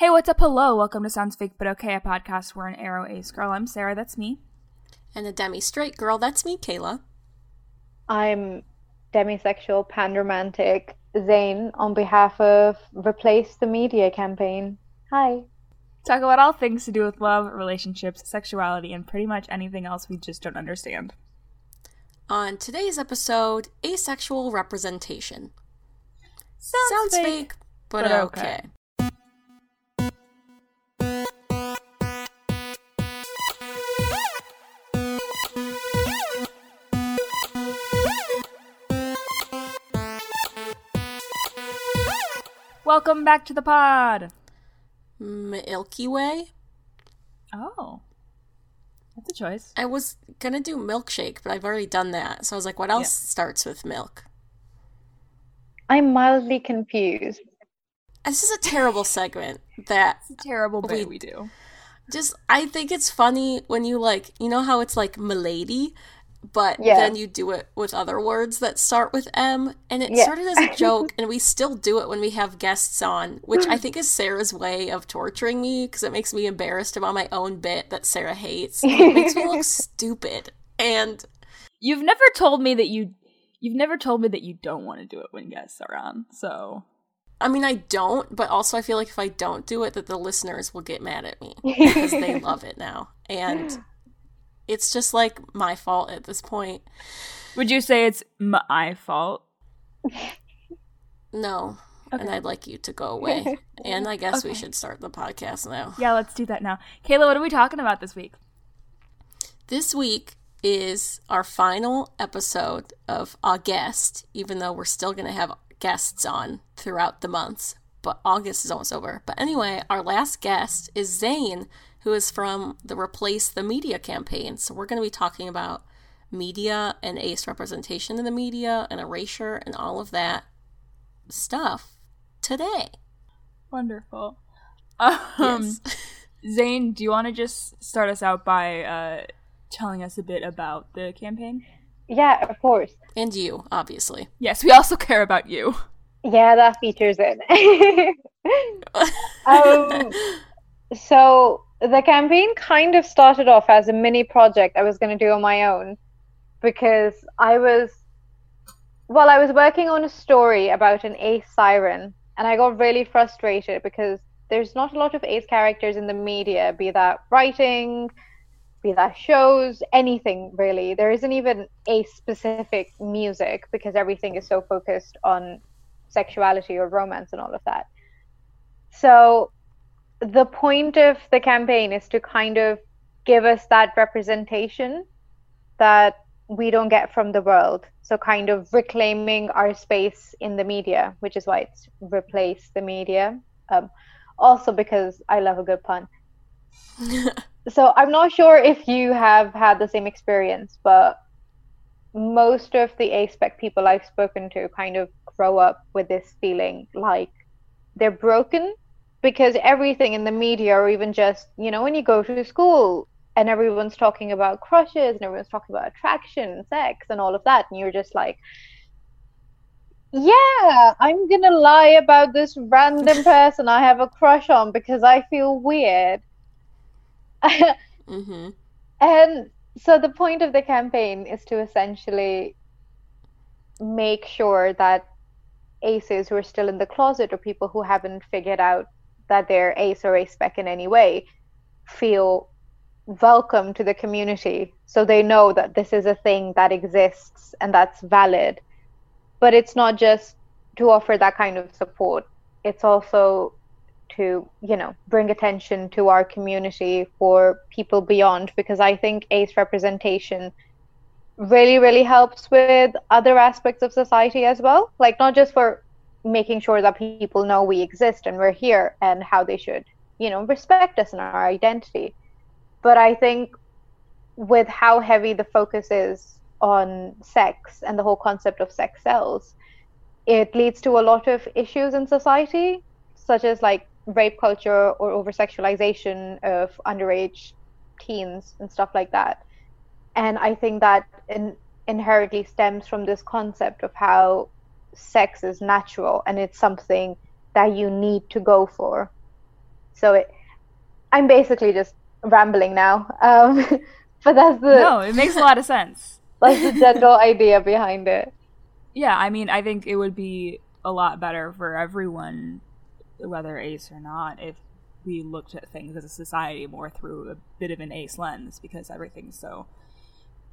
Hey, what's up? Hello. Welcome to Sounds Fake But Okay, a podcast where an aro ace girl. I'm Sarah, that's me. And a demi straight girl, that's me, Kayla. I'm demisexual panromantic Zane on behalf of Replace the Media campaign. Hi. Talk about all things to do with love, relationships, sexuality, and pretty much anything else we just don't understand. On today's episode, asexual representation. Sounds, Sounds fake, fake, but, but okay. okay. Welcome back to the pod. Mm, Milky Way? Oh. That's a choice. I was gonna do milkshake, but I've already done that. So I was like, what else Yeah. starts with milk? I'm mildly confused. This is a terrible segment that It's a terrible bit We- we do. just I think it's funny when you like you know how it's like milady, but Yeah. then you do it with other words that start with M, and it Yeah. started as a joke, and we still do it when we have guests on, which I think is Sarah's way of torturing me because it makes me embarrassed about my own bit that Sarah hates. it makes me look stupid, and You've never told me that you you've never told me that you don't want to do it when guests are on. So I mean I don't, but also I feel like if I don't do it, that the listeners will get mad at me because they love it now, and it's just like my fault at this point. would you say it's my fault? No. And I'd like you to go away. and I guess we should start the podcast now. Yeah, let's do that now. Kayla, what are we talking about this week? This week is our final episode of August, even though we're still going to have guests on throughout the months. But August is almost over. But anyway, our last guest is Zane, who is from the Replace the Media campaign. So we're going to be talking about media and ace representation in the media and erasure and all of that stuff today. Wonderful. Um, Yes. Zane, do you want to just start us out by uh, telling us a bit about the campaign? Yeah, of course. And you, obviously. Yes, we also care about you. Yeah, that features it. um, so the campaign kind of started off as a mini project I was going to do on my own because I was, well, I was working on a story about an ace siren, and I got really frustrated because there's not a lot of ace characters in the media, be that writing, be that shows, anything really. There isn't even ace specific music because everything is so focused on sexuality or romance and all of that. So the point of the campaign is to kind of give us that representation that we don't get from the world. So kind of reclaiming our space in the media, which is why it's replace the media. Um, also because I love a good pun. So I'm not sure if you have had the same experience, but most of the A-spec people I've spoken to kind of grow up with this feeling like they're broken because everything in the media or even just, you know, when you go to school and everyone's talking about crushes and everyone's talking about attraction and sex and all of that and you're just like yeah, I'm gonna lie about this random person I have a crush on because I feel weird. hmm And so the point of the campaign is to essentially make sure that aces who are still in the closet or people who haven't figured out that they're ace or ace spec in any way feel welcome to the community. So they know that this is a thing that exists and that's valid. But it's not just to offer that kind of support. It's also to you know bring attention to our community for people beyond because i think ace representation really really helps with other aspects of society as well. Like not just for making sure that people know we exist and we're here and how they should you know respect us and our identity. But i think with how heavy the focus is on sex and the whole concept of sex sells it leads to a lot of issues in society such as like rape culture or over sexualization of underage teens and stuff like that. And i think that in, inherently stems from this concept of how sex is natural and it's something that you need to go for So it, I'm basically just rambling now. Um, but that's the no, it makes a lot of sense. That's the general idea behind it. Yeah, I mean, I think it would be a lot better for everyone, whether ace or not, if we looked at things as a society more through a bit of an ace lens because everything's so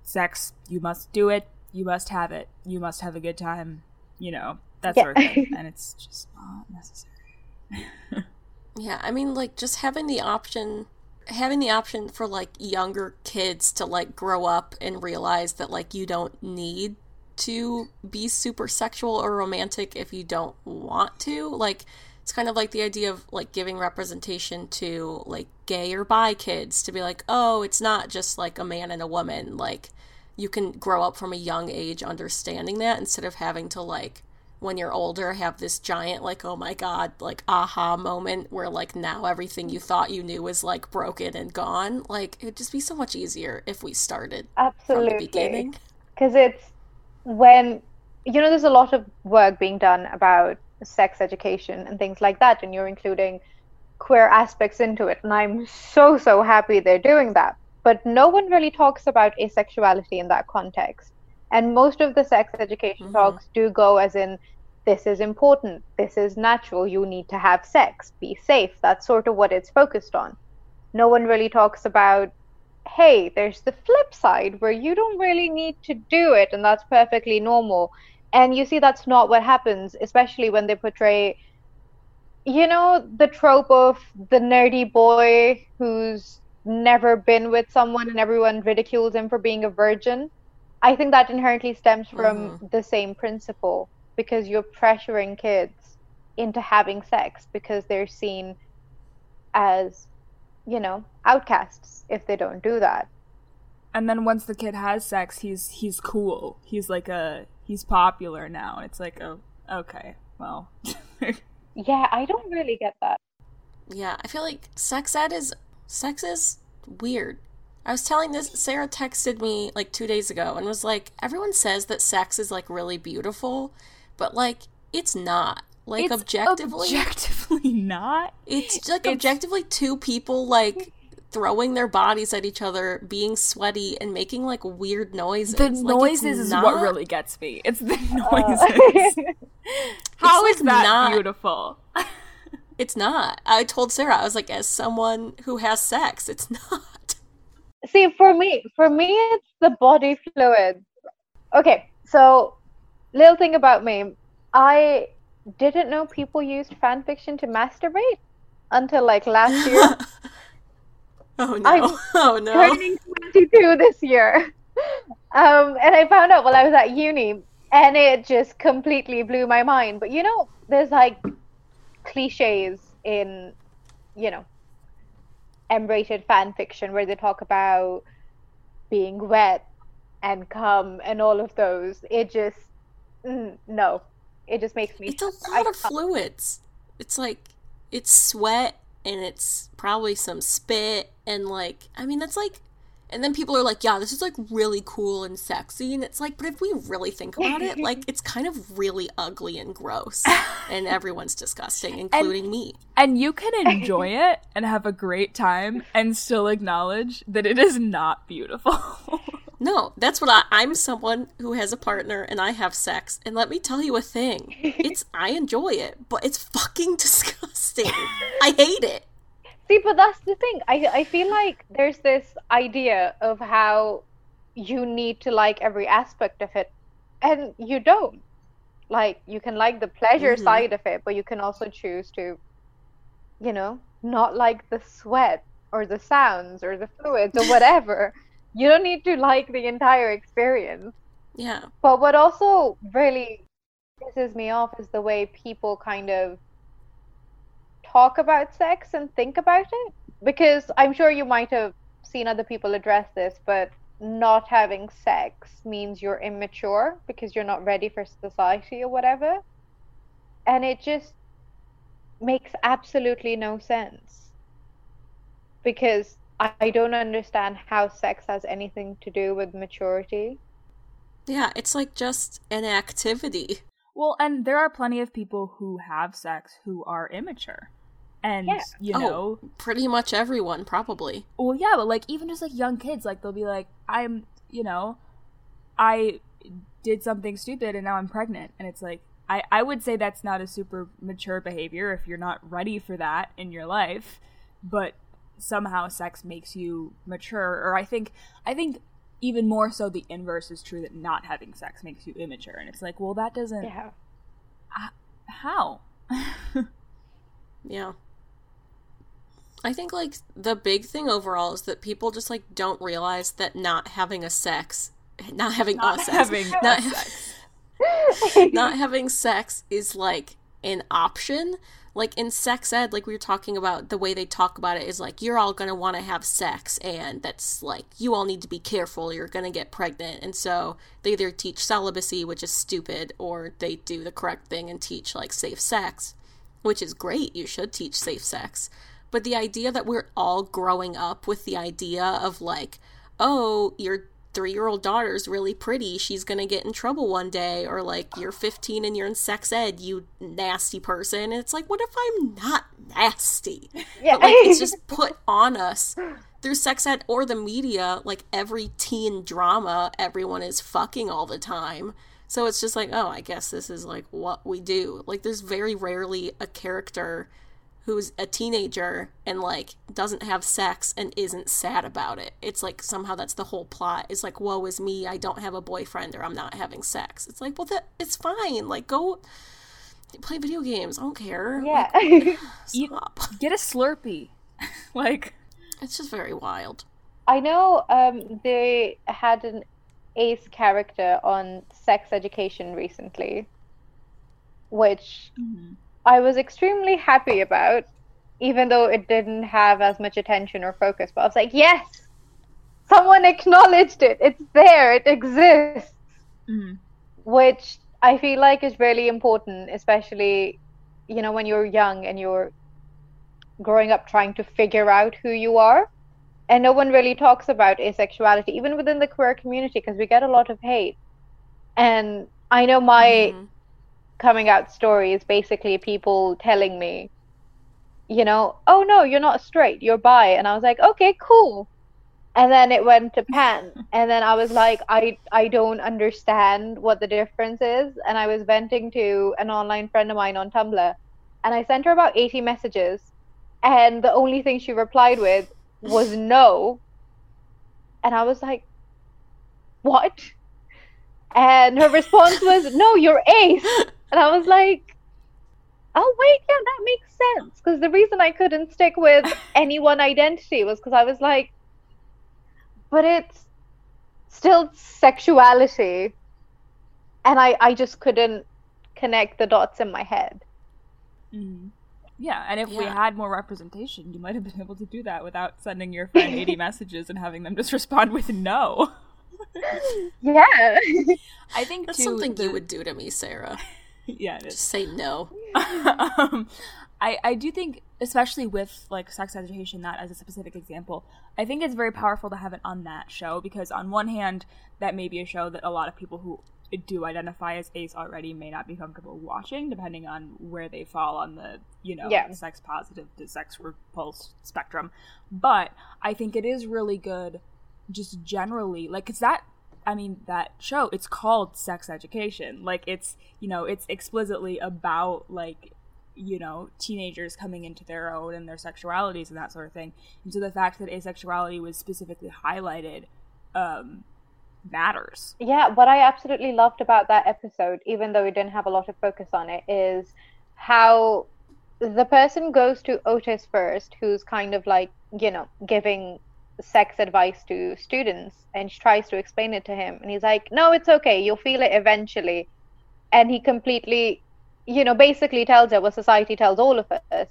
sex, you must do it, you must have it, you must have a good time, you know, that Yeah. sort of thing. and it's just not necessary. Yeah, I mean, like, just having the option, having the option for, like, younger kids to, like, grow up and realize that, like, you don't need to be super sexual or romantic if you don't want to. Like, it's kind of like the idea of, like, giving representation to, like, gay or bi kids to be like, oh, it's not just, like, a man and a woman. Like, you can grow up from a young age understanding that instead of having to, like, when you're older have this giant like oh my god like aha moment where like now everything you thought you knew is like broken and gone like it'd just be so much easier if we started from the Absolutely. beginning because it's when you know there's a lot of work being done about sex education and things like that and you're including queer aspects into it and i'm so so happy they're doing that but no one really talks about asexuality in that context and most of the sex education Mhm. talks do go as in this is important this is natural you need to have sex be safe that's sort of what it's focused on no one really talks about hey, there's the flip side where you don't really need to do it, and that's perfectly normal. And you see, that's not what happens, especially when they portray, you know, the trope of the nerdy boy who's never been with someone and everyone ridicules him for being a virgin. I think that inherently stems from mm. the same principle because you're pressuring kids into having sex because they're seen as you know, outcasts if they don't do that. And then once the kid has sex, he's he's cool. He's like a he's popular now. It's like oh okay, well. Yeah, I don't really get that. yeah i feel like sex ed is sex is weird i was telling this sarah texted me like two days ago and was like everyone says that sex is like really beautiful but like it's not like It's objectively objectively not. It's like It's- objectively two people like throwing their bodies at each other, being sweaty and making like weird noises. The Like, noises is what really gets me. It's the noises. How It's, is like, that not- beautiful? It's not. I told Sarah, I was like, as someone who has sex, it's not. See, for me, for me, it's the body fluids. Okay, so little thing about me, I didn't know people used fan fiction to masturbate until like last year. oh no! I'm oh no! turning 22 this year. Um, and I found out while I was at uni, and it just completely blew my mind. But you know, there's like cliches in, you know, M-rated fan fiction where they talk about being wet and cum and all of those. It just, mm, no, it just makes me. It's a lot of fluids. It's like it's sweat and it's probably some spit and like I mean that's like and then people are like, yeah, this is like really cool and sexy and it's like, but if we really think about it, like it's kind of really ugly and gross. and everyone's disgusting, including me. And you can enjoy it and have a great time and still acknowledge that it is not beautiful. No, that's what I I'm someone who has a partner and I have sex and let me tell you a thing. It's I enjoy it, but it's fucking disgusting. I hate it. See, but that's the thing. I I feel like there's this idea of how you need to like every aspect of it, and you don't. Like you can like the pleasure Mhm. side of it, but you can also choose to, you know, not like the sweat or the sounds or the fluids or whatever. you don't need to like the entire experience. Yeah. But what also really pisses me off is the way people kind of talk about sex and think about it. Because I'm sure you might have seen other people address this, but not having sex means you're immature because you're not ready for society or whatever. And it just makes absolutely no sense. Because I I don't understand how sex has anything to do with maturity. Yeah, it's like just an activity. well, and there are plenty of people who have sex who are immature. And Yeah. you Oh. know, Pretty much everyone, probably. well, yeah, but like even just like young kids, like they'll be like, I'm, you know, I did something stupid and now I'm pregnant, and it's like, I I would say that's not a super mature behavior if you're not ready for that in your life, but somehow sex makes you mature, or I think I think even more so the inverse is true that not having sex makes you immature, and it's like, well, that doesn't Yeah. how. Yeah. I think like the big thing overall is that people just like don't realize that not having a sex, not having not a sex, having not, sex. not having sex is like an option. Like in sex ed, like we were talking about, the way they talk about it is like you're all gonna want to have sex, and that's like you all need to be careful. You're gonna get pregnant, and so they either teach celibacy, which is stupid, or they do the correct thing and teach like safe sex, which is great. You should teach safe sex, but the idea that we're all growing up with the idea of like, oh, your three year old daughter's really pretty, she's gonna get in trouble one day, or like you're 15 and you're in sex ed, you nasty person. And it's like, what if I'm not nasty? Yeah. But like it's just put on us through sex ed or the media, like every teen drama, everyone is fucking all the time. So it's just like, oh, I guess this is like what we do. Like there's very rarely a character who's a teenager and like doesn't have sex and isn't sad about it. It's like somehow that's the whole plot. It's like, woe is me, I don't have a boyfriend or I'm not having sex. It's like, well that it's fine. Like go play video games. I don't care. yeah. You- Stop. Get a Slurpee. like It's just very wild. I know um, they had an ace character on sex education recently, which I was extremely happy about, even though it didn't have as much attention or focus. But I was like, yes, someone acknowledged it. It's there. It exists. Mhm. Which I feel like is really important, especially, you know, when you're young and you're growing up trying to figure out who you are. And no one really talks about asexuality, even within the queer community, because we get a lot of hate. And I know my Mhm. Coming out story is basically people telling me, you know, oh no, you're not straight, you're bi. And I was like, okay, cool. And then it went to pan. and then I was like, I I don't understand what the difference is. And I was venting to an online friend of mine on Tumblr. And I sent her about 80 messages. And the only thing she replied with was no. And I was like, what? And her response was, no, you're ace. And I was like, oh, wait, yeah, that makes sense. Because the reason I couldn't stick with any one identity was because I was like, but it's still sexuality. And I, I just couldn't connect the dots in my head. Mhm. Yeah, and if we had more representation, you might have been able to do that without sending your friend 80 messages and having them just respond with no. Yeah. I think That's too, something the- you would do to me, Sarah. Yeah, it is. Just say no. um, I I do think, especially with like sex education, that as a specific example, I think it's very powerful to have it on that show because on one hand, that may be a show that a lot of people who do identify as ace already may not be comfortable watching, depending on where they fall on the you know Yeah. sex positive to sex repulsed spectrum. But I think it is really good, just generally, like it's that I mean, that show, it's called Sex Education. Like, it's, you know, it's explicitly about, like, you know, teenagers coming into their own and their sexualities and that sort of thing. And so the fact that asexuality was specifically highlighted um, matters. Yeah, what I absolutely loved about that episode, even though we didn't have a lot of focus on it, is how the person goes to Otis first, who's kind of like, you know, giving sex advice to students, and she tries to explain it to him. And he's like, no, it's okay, you'll feel it eventually. And he completely, you know, basically tells her what society tells all of us.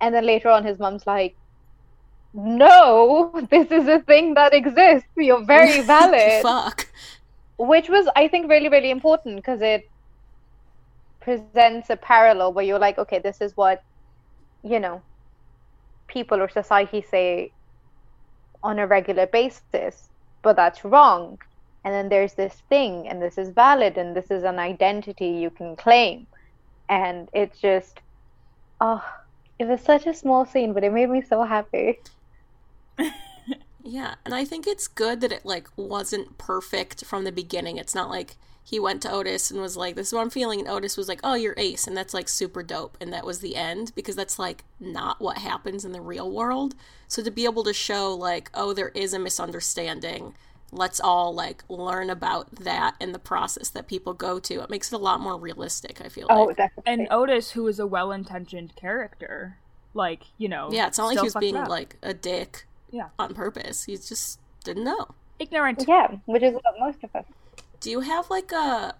And then later on, his mom's like, no, this is a thing that exists. You're very valid Fuck. which was i think really really important because it presents a parallel where you're like okay this is what you know people or society say on a regular basis but that's wrong and then there's this thing and this is valid and this is an identity you can claim and it's just oh It was such a small scene, but it made me so happy. yeah, and I think it's good that it like wasn't perfect from the beginning. It's not like he went to Otis and was like, "This is what I'm feeling," and Otis was like, "Oh, you're Ace," and that's like super dope, and that was the end because that's like not what happens in the real world. So to be able to show like, oh, there is a misunderstanding, let's all like learn about that and the process that people go to. It makes it a lot more realistic. I feel. Oh, like. definitely. And Otis, who is a well-intentioned character, like you know, yeah, it's not like still he was being up. like a dick. Yeah. on purpose. He just didn't know. ignorant. Yeah, which is what most of us. Do you have like a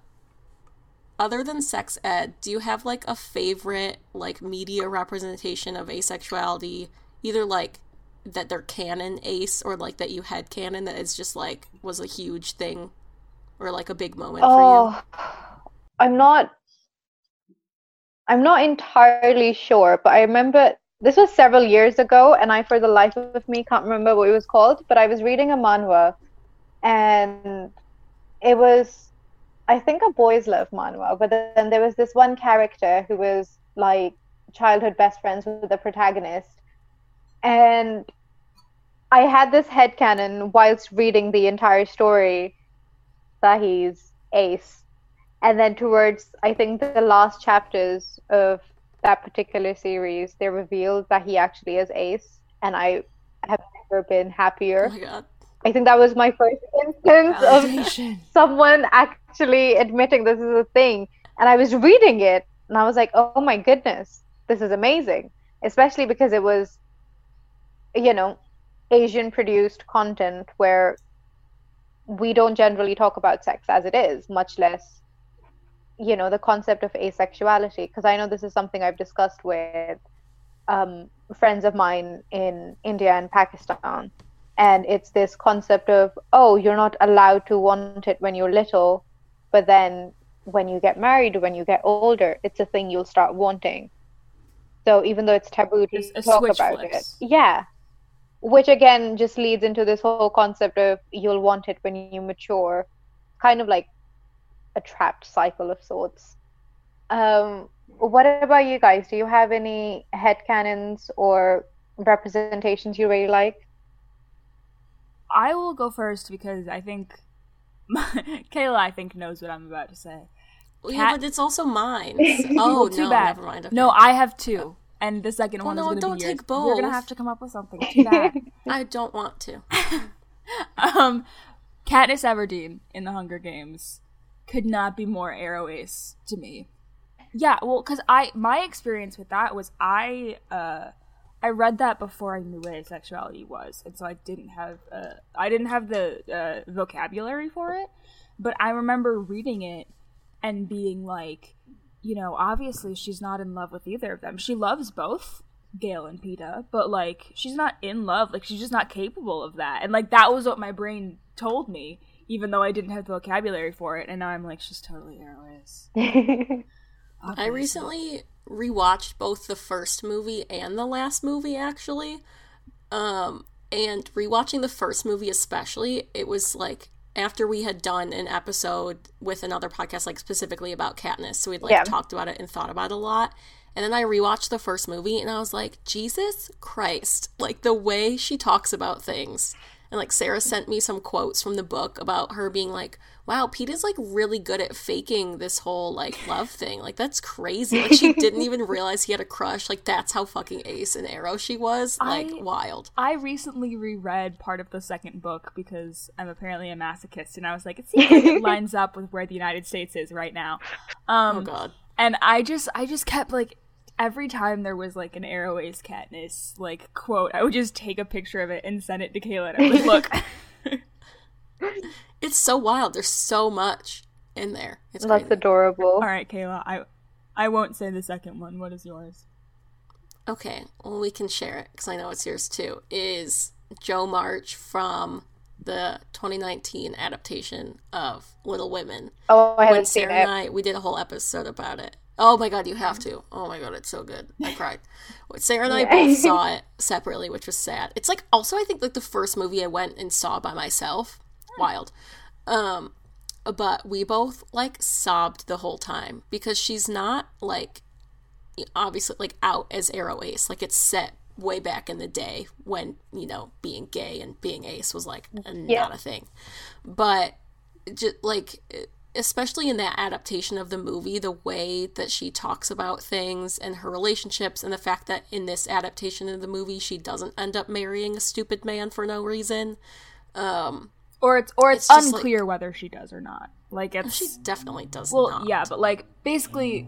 other than sex ed, do you have like a favorite like media representation of asexuality? Either like that they're canon ace or like that you had canon that is just like was a huge thing or like a big moment for Oh, I'm not. I'm not entirely sure, but I remember this was several years ago, and I, for the life of me, can't remember what it was called. But I was reading a manhwa, and it was, I think, a boys' love manhwa. But then there was this one character who was like childhood best friends with the protagonist, and I had this headcanon whilst reading the entire story that he's ace and then towards i think the last chapters of that particular series they revealed that he actually is ace and i have never been happier Oh. I think that was my first instance of someone actually admitting this is a thing. And i was reading it and i was like oh my goodness this is amazing. Especially because it was you know asian produced content where we don't generally talk about sex as it is much less you know the concept of asexuality. Because i know this is something i've discussed with um, friends of mine in india and pakistan and it's this concept of oh you're not allowed to want it when you're little but then when you get married when you get older it's a thing you'll start wanting. So even though it's taboo to It's talk about flips. it yeah. Which again just leads into this whole concept of you'll want it when you mature. Kind of like a trapped cycle of sorts. Um what about you guys? Do you have any head headcanons or representations you really like I will go first because I think Kayla, I think, knows what I'm about to say. Well, yeah, but it's also mine. Oh too no, bad. never mind. Okay. No, I have two, and the second Oh, one no, is don't be yours. take We're gonna have to come up with something. Too bad. I don't want to. um, Katniss Everdeen in the Hunger Games could not be more aro ace to me. Yeah, well, because I my experience with that was I uh I read that before I knew what asexuality was, and so I didn't have uh I didn't have the uh, vocabulary for it. But I remember reading it and being like, you know, obviously she's not in love with either of them. She loves both Gale and Peeta, but like she's not in love. Like she's just not capable of that. And like that was what my brain told me, even though I didn't have the vocabulary for it. And now I'm like, she's totally aro ace. I recently rewatched both the first movie and the last movie actually. Um and rewatching the first movie especially, it was like after we had done an episode with another podcast like specifically about Katniss, so we'd like Yeah. talked about it and thought about it a lot. And then I rewatched the first movie and I was like, Jesus Christ. Like the way she talks about things. And like Sarah sent me some quotes from the book about her being like, wow, Peeta is like really good at faking this whole like love thing. Like that's crazy. Like she didn't even realize he had a crush. Like that's how fucking ace and aro she was. Like I- wild. I recently reread part of the second book because I'm apparently a masochist, and I was like, it seems like it lines up with where the United States is right now. Um, Oh god. and I just, I just kept like, every time there was like an Aro Ace Katniss like quote, I would just take a picture of it and send it to Kayla. And I was like, look, It's so wild. There's so much in there. It's That's crazy. adorable. all right, Kayla, I, I won't say the second one. What is yours? Okay, well, we can share it because I know it's yours too. Is Jo March from the 2019 adaptation of Little Women? Oh, I When haven't seen Sarah it. and I, we did a whole episode about it. Oh my god, you have to. Oh my god, it's so good. I cried. Sarah and I both saw it separately, which was sad. It's like also I think like the first movie I went and saw by myself. Wild. Um but we both like sobbed the whole time because she's not like obviously like out as Aro Ace. Like it's set way back in the day when you know being gay and being ace was like Yeah. not a thing but just like especially in that adaptation of the movie the way that she talks about things and her relationships and the fact that in this adaptation of the movie she doesn't end up marrying a stupid man for no reason um or it's or it's, It's just, like- unclear whether she does or not. Like it's she definitely does well, not yeah, but like basically,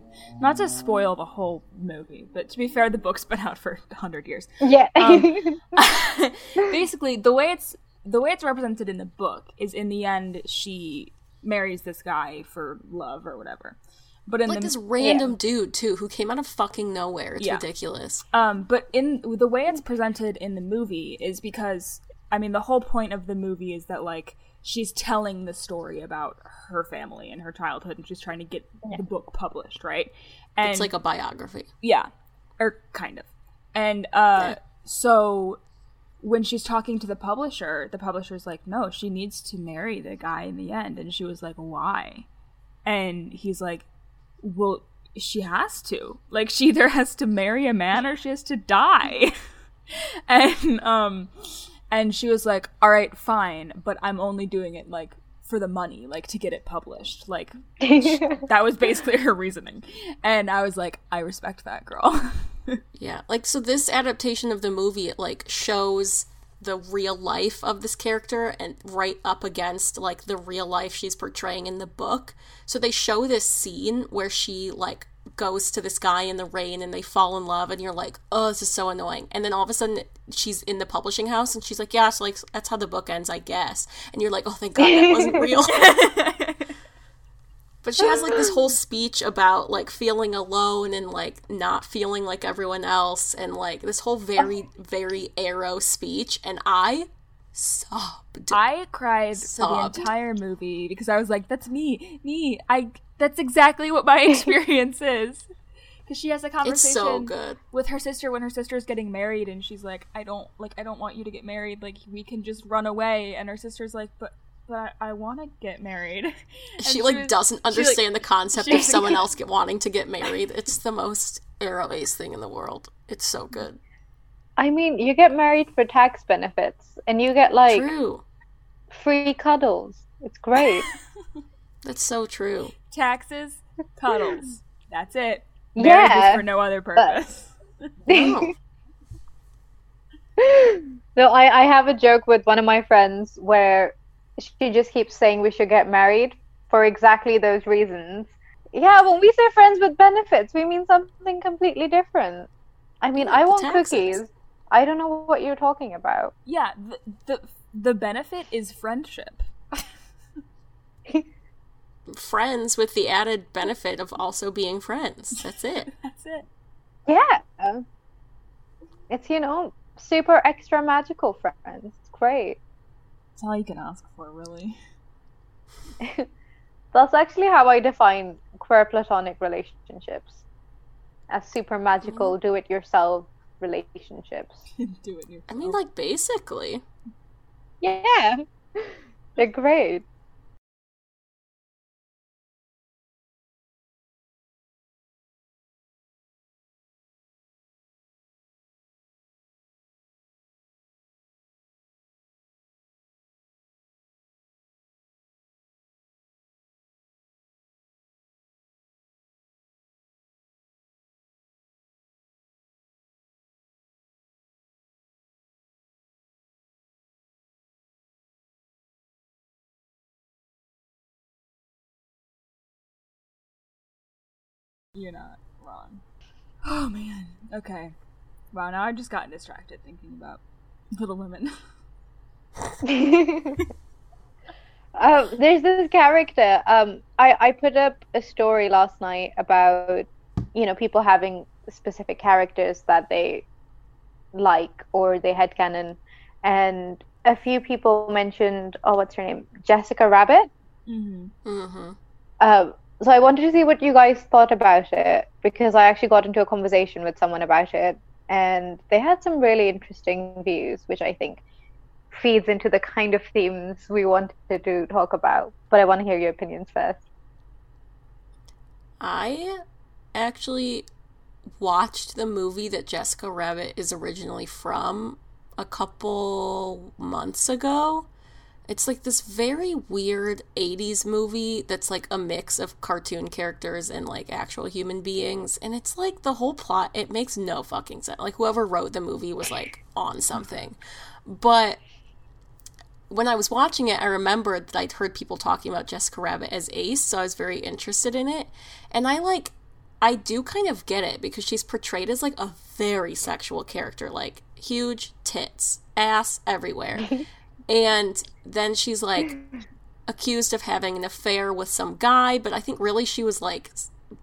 not to spoil the whole movie, but to be fair, the book's been out for hundred years. Yeah. Um, basically, the way it's the way it's represented in the book is in the end she marries this guy for love or whatever. But in like the this random dude too who came out of fucking nowhere it's Yeah. ridiculous Um, but in the way it's presented in the movie is because I mean the whole point of the movie is that like she's telling the story about her family and her childhood, and she's trying to get the book published, right? And it's like a biography yeah, or kind of, and uh, Yeah. so when she's talking to the publisher, the publisher's like, no, she needs to marry the guy in the end, and she was like, why? And he's like, well, she has to. Like, she either has to marry a man or she has to die. and um, and she was like, all right, fine, but I'm only doing it like for the money, like to get it published. Like that was basically her reasoning. And I was like, I respect that girl. Yeah, like so this adaptation of the movie it like shows the real life of this character and right up against like the real life she's portraying in the book. So they show this scene where she like goes to this guy in the rain and they fall in love and you're like, "Oh, this is so annoying." And then all of a sudden she's in the publishing house and she's like, "Yeah, so like that's how the book ends, I guess." And you're like, "Oh, thank God that wasn't real." But she has like this whole speech about like feeling alone and like not feeling like everyone else and like this whole very very aro speech and I sobbed. I cried for the entire movie because I was like, "That's me, me. I. That's exactly what my experience is." Because she has a conversation so good. with her sister when her sister's getting married, and she's like, "I don't like. I don't want you to get married. Like, we can just run away." And her sister's like, "But, but I, I want to get married." And She like was- doesn't she, like- understand the concept she- of someone else get wanting to get married. It's the most aro ace thing in the world. It's so good. I mean, you get married for tax benefits, and you get like True. free cuddles. It's great. That's so true. Taxes, cuddles. That's it. Marriage is yeah. for no other purpose. No. No, I, I have a joke with one of my friends where she just keeps saying we should get married for exactly those reasons. Yeah, when we say friends with benefits, we mean something completely different. I mean, Yeah, I want taxes. cookies. I don't know what you're talking about. yeah, the, the the benefit is friendship. Friends with the added benefit of also being friends. That's it. That's it. Yeah. It's, you know, super extra magical friends. It's great. That's all you can ask for, really. That's actually how I define queer platonic relationships as super magical, mm-hmm. do it yourself relationships. Do it yourself. I mean like basically. Yeah. They're great. You're not wrong. Oh man. Okay. Wow. Now I've just gotten distracted thinking about Little Women. um, there's this character. Um, I, I put up a story last night about, you know, people having specific characters that they like or they headcanon. And a few people mentioned, oh, what's her name? Jessica Rabbit. mm-hmm. Mm-hmm. Um, so I wanted to see what you guys thought about it because I actually got into a conversation with someone about it, and they had some really interesting views, which I think feeds into the kind of themes we wanted to talk about. But I want to hear your opinions first. I actually watched the movie that Jessica Rabbit is originally from a couple months ago. It's like this very weird 80s movie that's like a mix of cartoon characters and like actual human beings. And it's like the whole plot, it makes no fucking sense. Like whoever wrote the movie was like on something. But when I was watching it, I remembered that I'd heard people talking about Jessica Rabbit as Ace, so I was very interested in it. And I like I do kind of get it because she's portrayed as like a very sexual character, like huge tits, ass everywhere. and then she's like accused of having an affair with some guy, but I think really she was like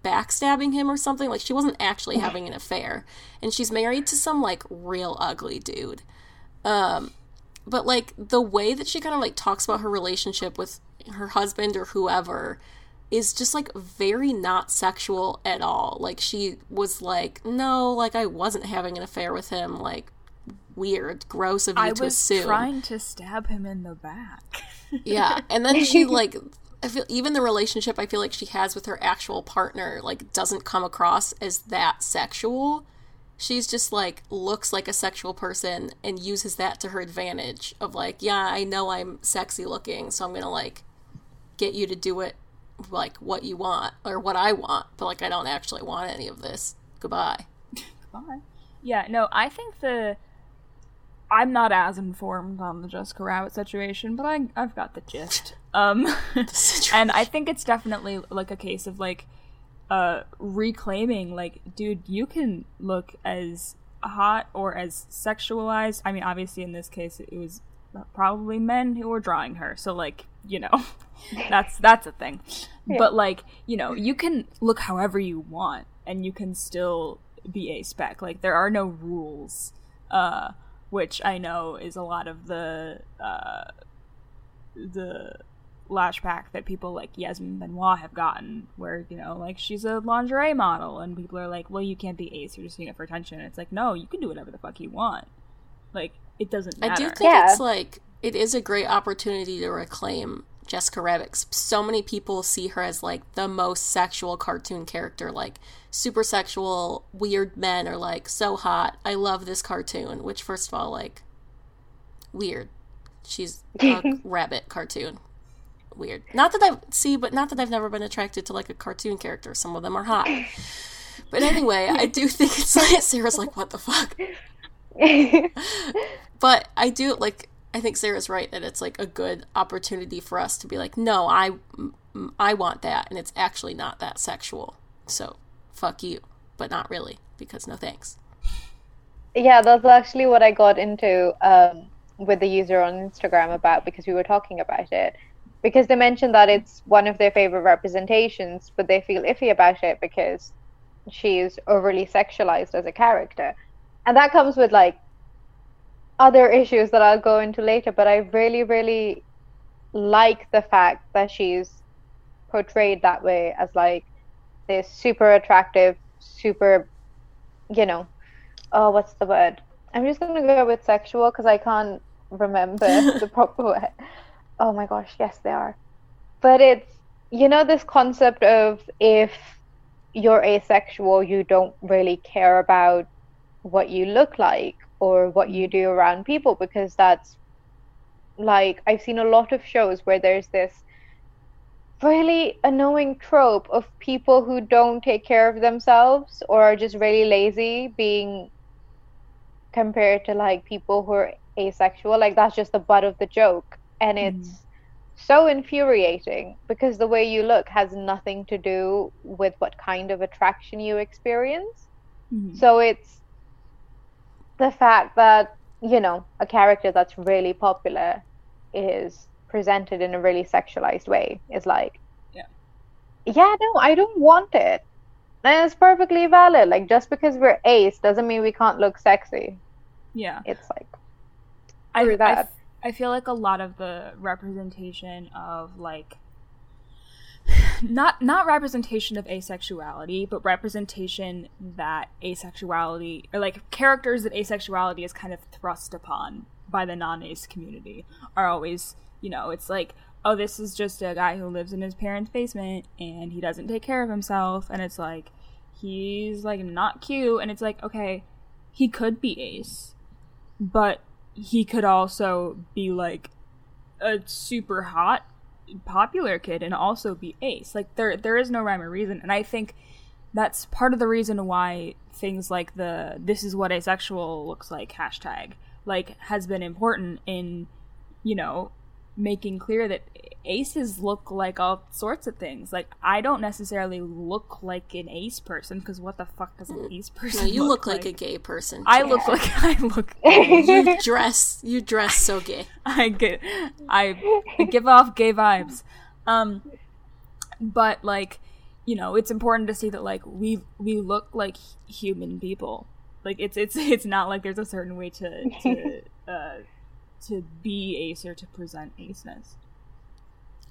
backstabbing him or something. Like she wasn't actually having an affair. And she's married to some like real ugly dude. Um but like the way that she kind of like talks about her relationship with her husband or whoever is just like very not sexual at all. Like she was like, no, like I wasn't having an affair with him. Like weird, gross of you I to was assume. trying to stab him in the back. yeah, and then she like. I feel even the relationship I feel like she has with her actual partner like doesn't come across as that sexual. She's just like looks like a sexual person and uses that to her advantage of like, yeah, I know I'm sexy looking, so I'm going to like get you to do it like what you want or what I want, but like I don't actually want any of this. Goodbye. Goodbye. Yeah, no, I think the I'm not as informed on the Jessica Rabbit situation, but I I've got the gist. Um and I think it's definitely like a case of like uh reclaiming like dude, you can look as hot or as sexualized. I mean, obviously in this case it was probably men who were drawing her. So like, you know, that's that's a thing. Yeah. But like, you know, you can look however you want and you can still be A-spec. Like there are no rules. Uh which I know is a lot of the uh the lashback that people like Yasmin Benoit have gotten, where you know, like she's a lingerie model, and people are like, "Well, you can't be ace; you're just doing it for attention." It's like, no, you can do whatever the fuck you want. Like, it doesn't matter. I do think yeah. it's like it is a great opportunity to reclaim Jessica Rabbit. So many people see her as like the most sexual cartoon character, like super sexual, weird men are like so hot. I love this cartoon, which first of all, like weird. She's a rabbit cartoon. Weird. Not that I've see, but not that I've never been attracted to like a cartoon character. Some of them are hot. But anyway, I do think it's like Sarah's like, what the fuck? but I do like I think Sarah's right that it's like a good opportunity for us to be like, no, I I want that, and it's actually not that sexual. So fuck you, but not really because no thanks. Yeah, that's actually what I got into um, with the user on Instagram about because we were talking about it. Because they mentioned that it's one of their favorite representations, but they feel iffy about it because she's overly sexualized as a character. And that comes with like other issues that I'll go into later, but I really, really like the fact that she's portrayed that way as like this super attractive, super, you know, oh, what's the word? I'm just gonna go with sexual because I can't remember the proper word. Oh my gosh, yes, they are. But it's you know this concept of if you're asexual, you don't really care about what you look like or what you do around people because that's like I've seen a lot of shows where there's this really annoying trope of people who don't take care of themselves or are just really lazy being compared to like people who are asexual like that's just the butt of the joke and mm-hmm. it's mm. so infuriating because the way you look has nothing to do with what kind of attraction you experience mm-hmm. so it's the fact that you know a character that's really popular is presented in a really sexualized way is like yeah. Yeah no i don't want it. And it's perfectly valid. Like just because we're ace doesn't mean we can't look sexy. Yeah. It's like I, that. I, I feel like a lot of the representation of like not not representation of asexuality, but representation that asexuality or like characters that asexuality is kind of thrust upon by the non-ace community are always, you know, it's like, oh, this is just a guy who lives in his parents' basement and he doesn't take care of himself and it's like he's like not cute and it's like okay he could be ace but he could also be like a super hot popular kid and also be ace. Like there there is no rhyme or reason. And i think that's part of the reason why things like the this is what asexual looks like hashtag like has been important in you know making clear that aces look like all sorts of things. Like I don't necessarily look like an ace person because what the fuck does an ace person? No, you look, look like? a gay person. I look like I look. you dress. You dress so gay. I get. I give off gay vibes. Um, but like, you know, it's important to see that like we we look like human people. Like it's it's it's not like there's a certain way to to uh to be ace or to present aceness.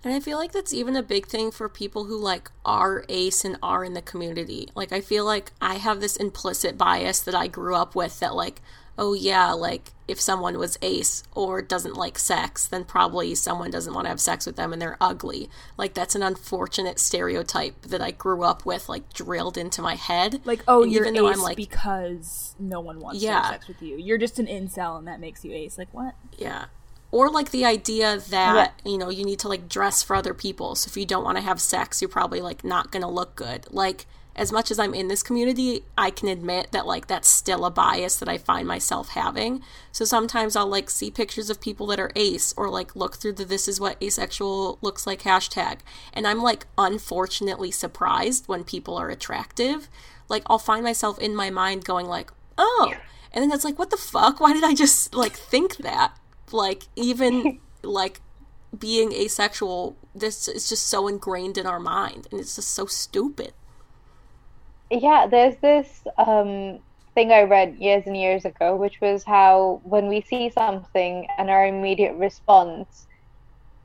And I feel like that's even a big thing for people who like are ace and are in the community. Like I feel like I have this implicit bias that I grew up with that like, oh yeah, like if someone was ace or doesn't like sex, then probably someone doesn't want to have sex with them and they're ugly. Like that's an unfortunate stereotype that I grew up with like drilled into my head. Like, oh, and you're even ace though I'm like because no one wants yeah. to have sex with you. You're just an incel and that makes you ace. Like what? Yeah or like the idea that yeah. you know you need to like dress for other people so if you don't want to have sex you're probably like not gonna look good like as much as i'm in this community i can admit that like that's still a bias that i find myself having. So sometimes i'll like see pictures of people that are ace or like look through the this is what asexual looks like hashtag. And i'm like unfortunately surprised when people are attractive. Like i'll find myself in my mind going like oh. And then it's like what the fuck? Why did i just like think that? Like even like being asexual this is just so ingrained in our mind and it's just so stupid yeah there's this um thing i read years and years ago which was how when we see something and our immediate response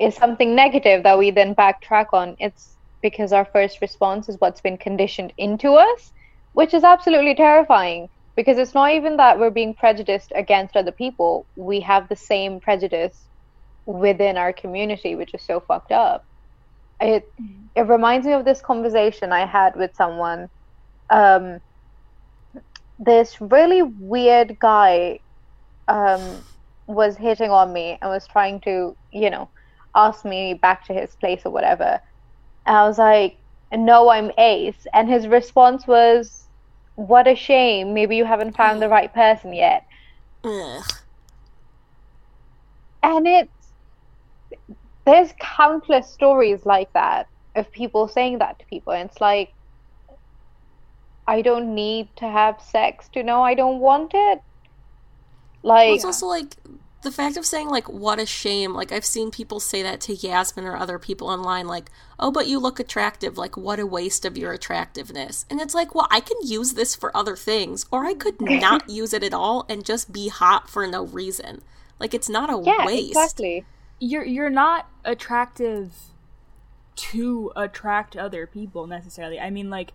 is something negative that we then backtrack on it's because our first response is what's been conditioned into us which is absolutely terrifying because it's not even that we're being prejudiced against other people. We have the same prejudice within our community which is so fucked up. It it reminds me of this conversation i had with someone um this really weird guy um was hitting on me and was trying to you know ask me back to his place or whatever and i was like no i'm ace and his response was what a shame. Maybe you haven't found the right person yet. Ugh. And it's there's countless stories like that of people saying that to people, and it's like I don't need to have sex to know? I don't want it. Like well, it's also like the fact of saying like what a shame. Like i've seen people say that to yasmin or other people online like oh but you look attractive. Like what a waste of your attractiveness. And it's like well i can use this for other things or i could not use it at all and just be hot for no reason. Like it's not a yeah, waste. exactly. You're you're not attractive to attract other people necessarily. I mean like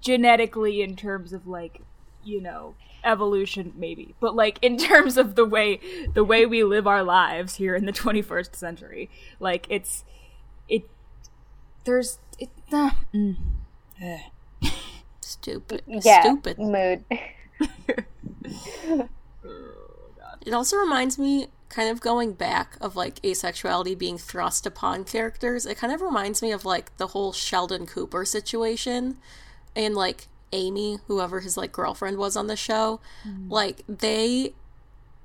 genetically in terms of like you know evolution maybe but like in terms of the way the way we live our lives here in the 21st century like it's it there's it uh, mm, uh. stupid. Yeah, stupid. mood. It also reminds me kind of going back of like asexuality being thrust upon characters it kind of reminds me of like the whole sheldon cooper situation and like Amy, whoever his like girlfriend was on the show, mm. like they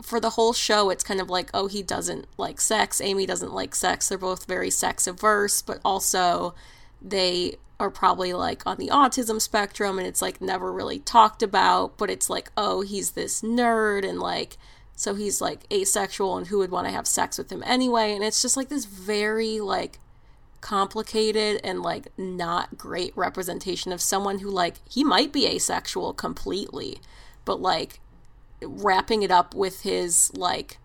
for the whole show it's kind of like oh he doesn't like sex, Amy doesn't like sex. They're both very sex averse, but also they are probably like on the autism spectrum and it's like never really talked about, but it's like oh he's this nerd and like so he's like asexual and who would want to have sex with him anyway and it's just like this very like complicated and like not great representation of someone who like he might be asexual completely but like wrapping it up with his like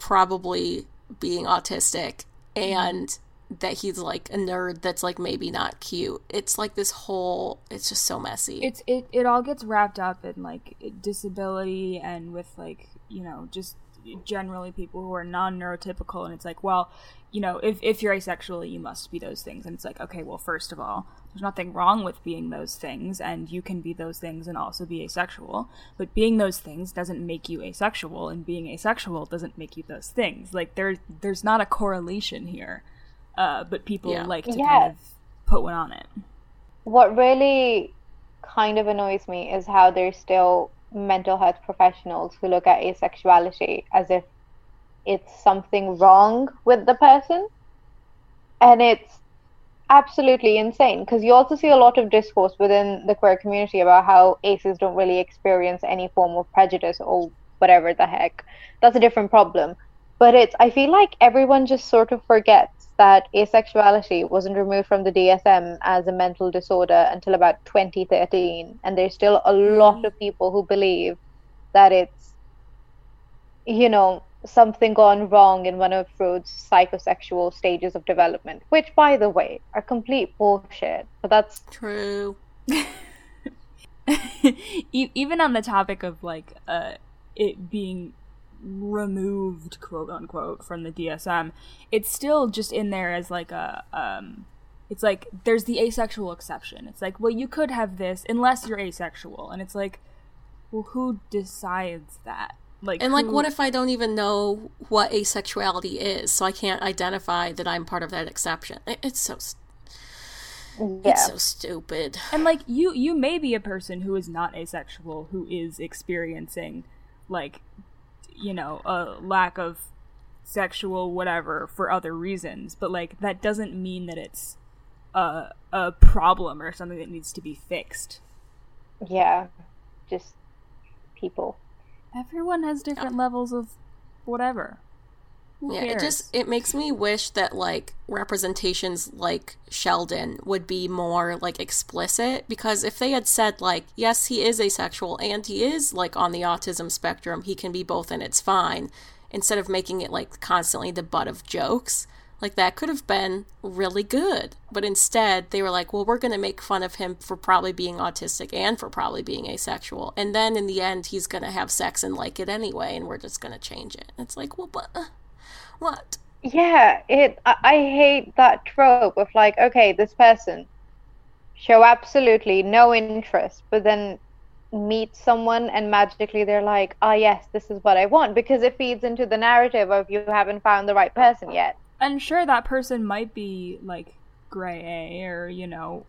probably being autistic and that he's like a nerd that's like maybe not cute. It's like this whole it's just so messy. It's it it all gets wrapped up in like disability and with like, you know, just generally people who are non-neurotypical and it's like well you know if, if you're asexual you must be those things and it's like okay well first of all there's nothing wrong with being those things and you can be those things and also be asexual but being those things doesn't make you asexual and being asexual doesn't make you those things like there there's not a correlation here uh, but people Yeah. like to Yeah. kind of put one on it What really kind of annoys me is how there's still mental health professionals who look at asexuality as if it's something wrong with the person. And it's absolutely insane because you also see a lot of discourse within the queer community about how aces don't really experience any form of prejudice or whatever the heck. That's a different problem. But it's, I feel like everyone just sort of forgets that asexuality wasn't removed from the DSM as a mental disorder until about 2013. And there's still a lot of people who believe that it's, you know, something gone wrong in one of Freud's psychosexual stages of development, which, by the way, are complete bullshit. But that's True. Even on the topic of like uh it being removed quote unquote from the DSM it's still just in there as like a um it's like there's the asexual exception it's like well you could have this unless you're asexual and it's like well who decides that like And like, who- what if I don't even know what asexuality is, so I can't identify that I'm part of that exception? It's so s- yeah. it's so stupid. and like you you may be a person who is not asexual who is experiencing like you know a lack of sexual whatever for other reasons but like that doesn't mean that it's a a problem or something that needs to be fixed. Yeah, just people. everyone has different levels of whatever Who Yeah, it just it makes me wish that like representations like Sheldon would be more like explicit because if they had said like yes he is asexual and he is like on the autism spectrum he can be both and it's fine instead of making it like constantly the butt of jokes like that could have been really good. But instead they were like well we're going to make fun of him for probably being autistic and for probably being asexual and then in the end he's going to have sex and like it anyway and we're just going to change it. It's like well but uh, what? Yeah, it. I, I hate that trope of like, okay, this person show absolutely no interest, but then meet someone and magically they're like, ah, yes, this is what I want, because it feeds into the narrative of you haven't found the right person yet. and sure that person might be like gray A or you know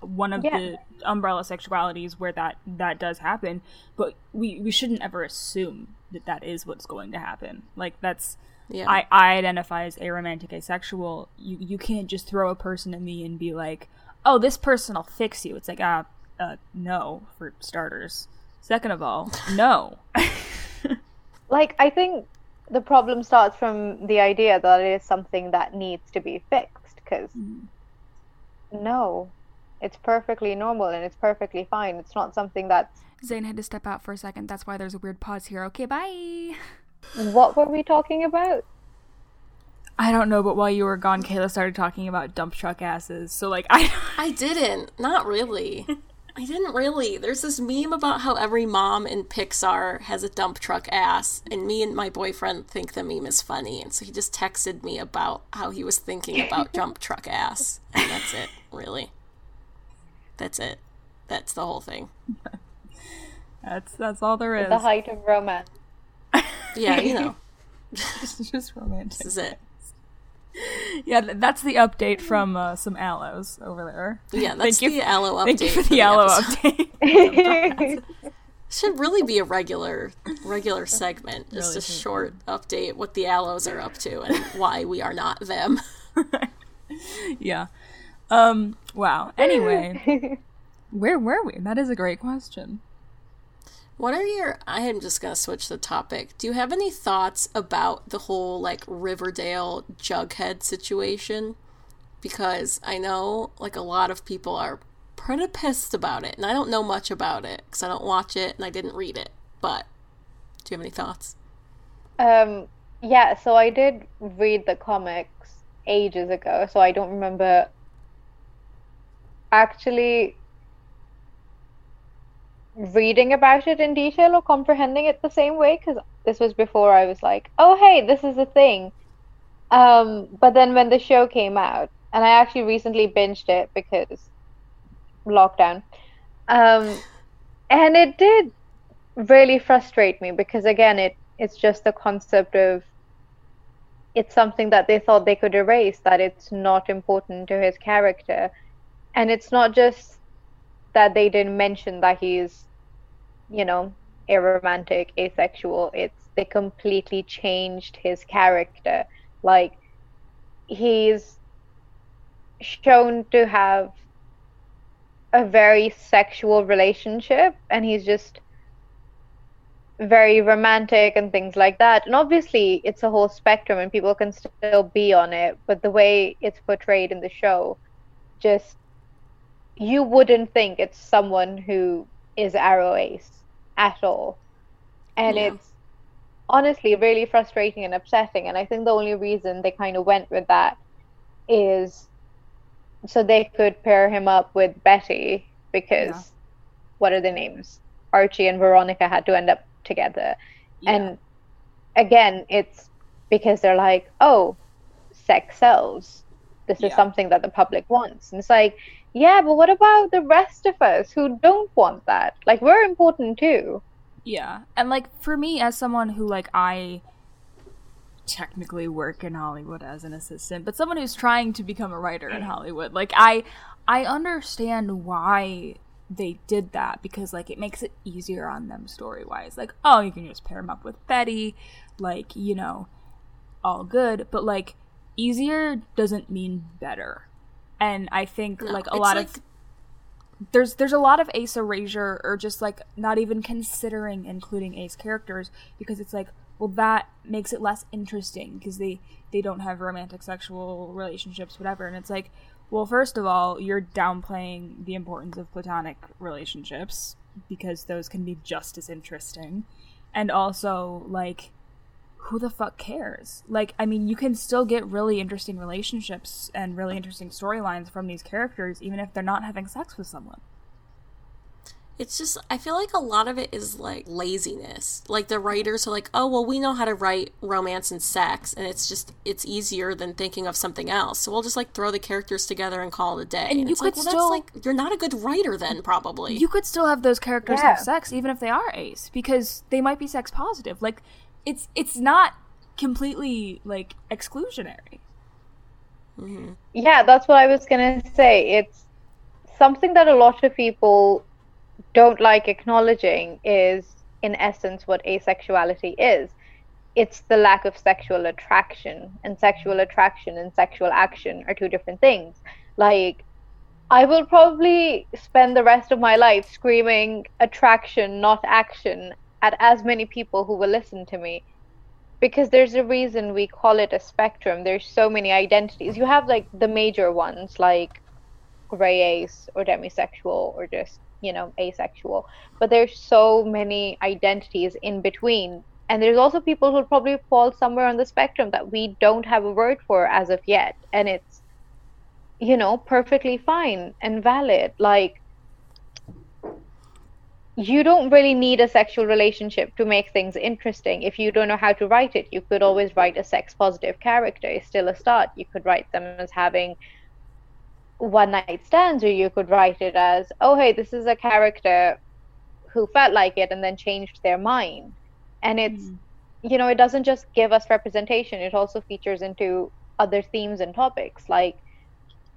one of Yeah. the umbrella sexualities where that that does happen but we we shouldn't ever assume that that is what's going to happen like that's Yeah. I, I identify as aromantic asexual. You you can't just throw a person at me and be like oh this person will fix you. It's like ah uh, no for starters. Second of all no. Like, I think the problem starts from the idea that it is something that needs to be fixed, because no, it's perfectly normal and it's perfectly fine. It's not something that's. Zane had to step out for a second. That's why there's a weird pause here. Okay bye What were we talking about? I don't know, but while you were gone, Kayla started talking about dump truck asses. So like I I didn't. Not really. I didn't really. There's this meme about how every mom in Pixar has a dump truck ass, and me and my boyfriend think the meme is funny, and so he just texted me about how he was thinking about dump truck ass, and that's it, really. That's it. That's the whole thing. that's that's all there is. The height of romance. Yeah, you know, it's just romantic. this is it. Yeah, that's the update from uh, some allos over there. Yeah, that's Thank the you- allo update. Thank you for for the allo episode. update. Should really be a regular regular segment. Just Really a short update what the allos are up to and why we are not them. yeah. Um. Wow. Anyway, where were we? That is a great question. What are your I am just to switch the topic. Do you have any thoughts about the whole like Riverdale Jughead situation? Because I know like a lot of people are pretty pissed about it, and I don't know much about it because I don't watch it and I didn't read it. But do you have any thoughts? Um, yeah, so I did read the comics ages ago, so I don't remember. Actually, reading about it in detail or comprehending it the same way because this was before I was like, oh hey, this is a thing. Um, but then when the show came out, and I actually recently binged it because lockdown, um, and it did really frustrate me because again, it it's just the concept of it's something that they thought they could erase, that it's not important to his character, and it's not just that they didn't mention that he's, you know, aromantic, asexual. It's they completely changed his character. Like he's shown to have a very sexual relationship and he's just very romantic and things like that. And obviously, it's a whole spectrum and people can still be on it, but the way it's portrayed in the show just you wouldn't think it's someone who is aro ace at all. And yeah. it's honestly really frustrating and upsetting. And I think the only reason they kind of went with that is so they could pair him up with Betty because yeah. what are the names? Archie and Veronica had to end up together. Yeah. And again, it's because they're like, oh, sex sells. This is something that the public wants. And it's like, yeah, but what about the rest of us who don't want that? Like, we're important too. Yeah. And, like, for me, as someone who, like, I technically work in Hollywood as an assistant, but someone who's trying to become a writer in Hollywood, like, I. I understand why they did that because like it makes it easier on them story wise like oh you can just pair them up with betty like you know all good but like easier doesn't mean better and I think no, like a lot like... of there's there's a lot of ace erasure or just like not even considering including ace characters because it's like well that makes it less interesting because they they don't have romantic sexual relationships whatever. And it's like well first of all you're downplaying the importance of platonic relationships because those can be just as interesting. And also like who the fuck cares? Like, I mean, you can still get really interesting relationships and really interesting storylines from these characters, even if they're not having sex with someone. It's just, I feel like a lot of it is like laziness. Like, the writers are like, oh, well, we know how to write romance and sex, and it's just, it's easier than thinking of something else. So we'll just like throw the characters together and call it a day. And, and you could like, well, still, that's like, you're not a good writer then, probably. You could still have those characters yeah. have sex, even if they are ace, because they might be sex positive. Like, it's it's not completely like exclusionary. Mm-hmm. Yeah, that's what I was gonna say. It's something that a lot of people don't like acknowledging is in essence what asexuality is. It's the lack of sexual attraction, and sexual attraction and sexual action are two different things. Like, I will probably spend the rest of my life screaming attraction, not action, at as many people who will listen to me. Because there's a reason we call it a spectrum. There's so many identities. You have like the major ones like gray ace or demisexual or just you know asexual. But there's so many identities in between. And there's also people who probably fall somewhere on the spectrum that we don't have a word for as of yet. And it's you know perfectly fine and valid. Like you don't really need a sexual relationship to make things interesting. If you don't know how to write it, you could always write a sex positive character. It's still a start. You could write them as having one night stands, or you could write it as, oh, hey, this is a character who felt like it and then changed their mind. And it's, mm. you know, it doesn't just give us representation, it also features into other themes and topics like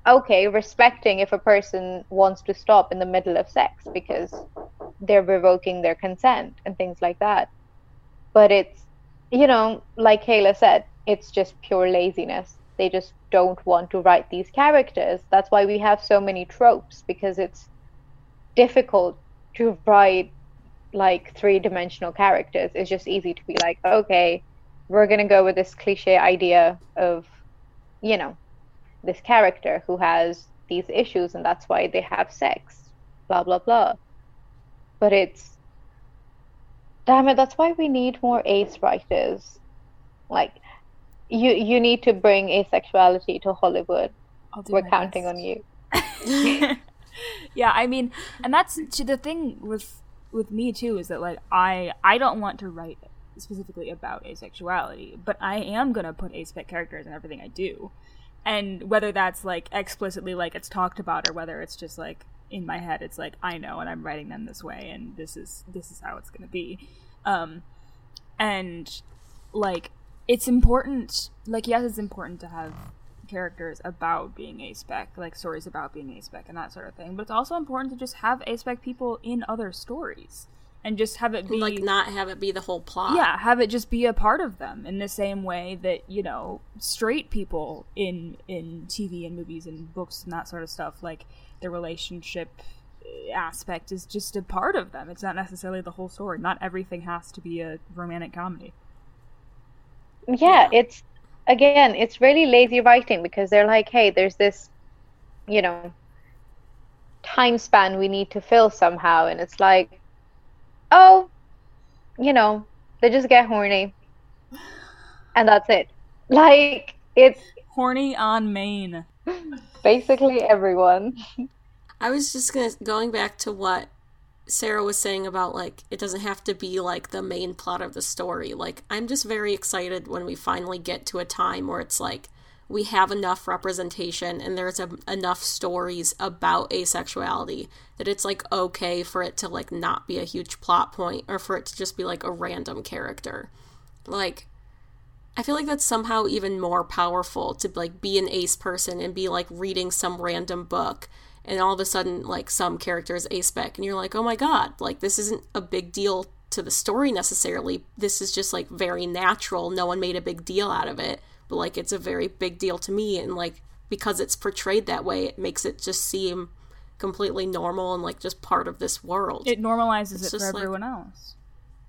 okay, respecting if a person wants to stop in the middle of sex because they're revoking their consent and things like that. But it's, you know, like Kayla said, it's just pure laziness. They just don't want to write these characters. That's why we have so many tropes because it's difficult to write like three dimensional characters. It's just easy to be like, okay, we're going to go with this cliche idea of, you know, this character who has these issues and that's why they have sex blah blah blah but it's damn it that's why we need more ace writers. Like you you need to bring asexuality to hollywood. We're counting best. on you. Yeah i mean and that's the thing with with me too is that like I I don't want to write specifically about asexuality, but I am gonna put aspec characters in everything I do, and whether that's like explicitly like it's talked about or whether it's just like in my head it's like I know and I'm writing them this way and this is this is how it's gonna be, um, and like it's important like yes it's important to have characters about being A-spec like stories about being A-spec and that sort of thing but it's also important to just have A-spec people in other stories and just have it be like not have it be the whole plot. Yeah have it just be a part of them in the same way that you know straight people in in tv and movies and books and that sort of stuff like the relationship uh, aspect is just a part of them. It's not necessarily the whole story. Not everything has to be a romantic comedy. Yeah, it's again, it's really lazy writing because they're like, hey, there's this, you know, time span we need to fill somehow, and it's like, oh, you know, they just get horny, and that's it. Like it's horny on main. Basically, everyone. I was just gonna going back to what Sarah was saying about like it doesn't have to be like the main plot of the story. Like I'm just very excited when we finally get to a time where it's like we have enough representation and there's a, enough stories about asexuality that it's like okay for it to like not be a huge plot point or for it to just be like a random character. Like I feel like that's somehow even more powerful to like be an ace person and be like reading some random book and all of a sudden like some character is aspec and you're like oh my god like this isn't a big deal to the story necessarily. This is just like very natural. No one made a big deal out of it but like it's a very big deal to me. And like because it's portrayed that way it makes it just seem completely normal and like just part of this world. It normalizes it's it for everyone else.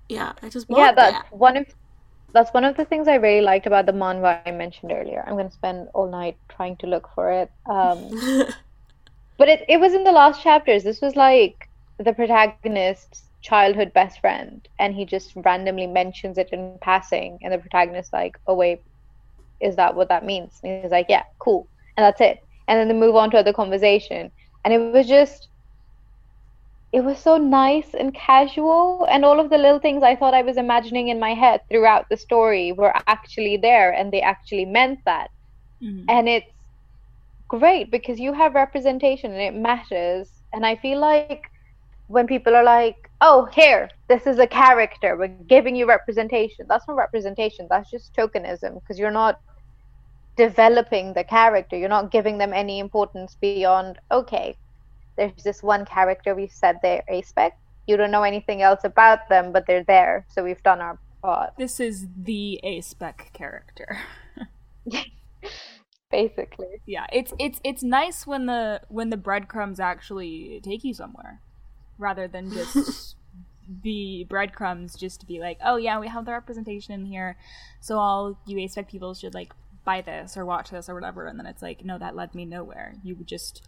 Yeah i just yeah that's that. one of that's one of the things I really liked about the manhwa I mentioned earlier. I'm going to spend all night trying to look for it. Um, But it, it was in the last chapters. This was like the protagonist's childhood best friend, and he just randomly mentions it in passing, and the protagonist's like, "Oh wait, is that what that means?" And he's like, "Yeah, cool," and that's it. And then they move on to other conversation, and it was just, it was so nice and casual, and all of the little things I thought I was imagining in my head throughout the story were actually there, and they actually meant that, mm-hmm. and it's great because you have representation and it matters. And I feel like when people are like, oh, here, this is a character, we're giving you representation. That's not representation, that's just tokenism because you're not developing the character. You're not giving them any importance beyond, okay, there's this one character we've said they're aspec. You don't know anything else about them, but they're there. So we've done our part. This is the aspec character. basically yeah it's it's it's nice when the when the breadcrumbs actually take you somewhere rather than just the breadcrumbs just to be like oh yeah we have the representation in here so all you aspec people should like buy this or watch this or whatever and then it's like no that led me nowhere you just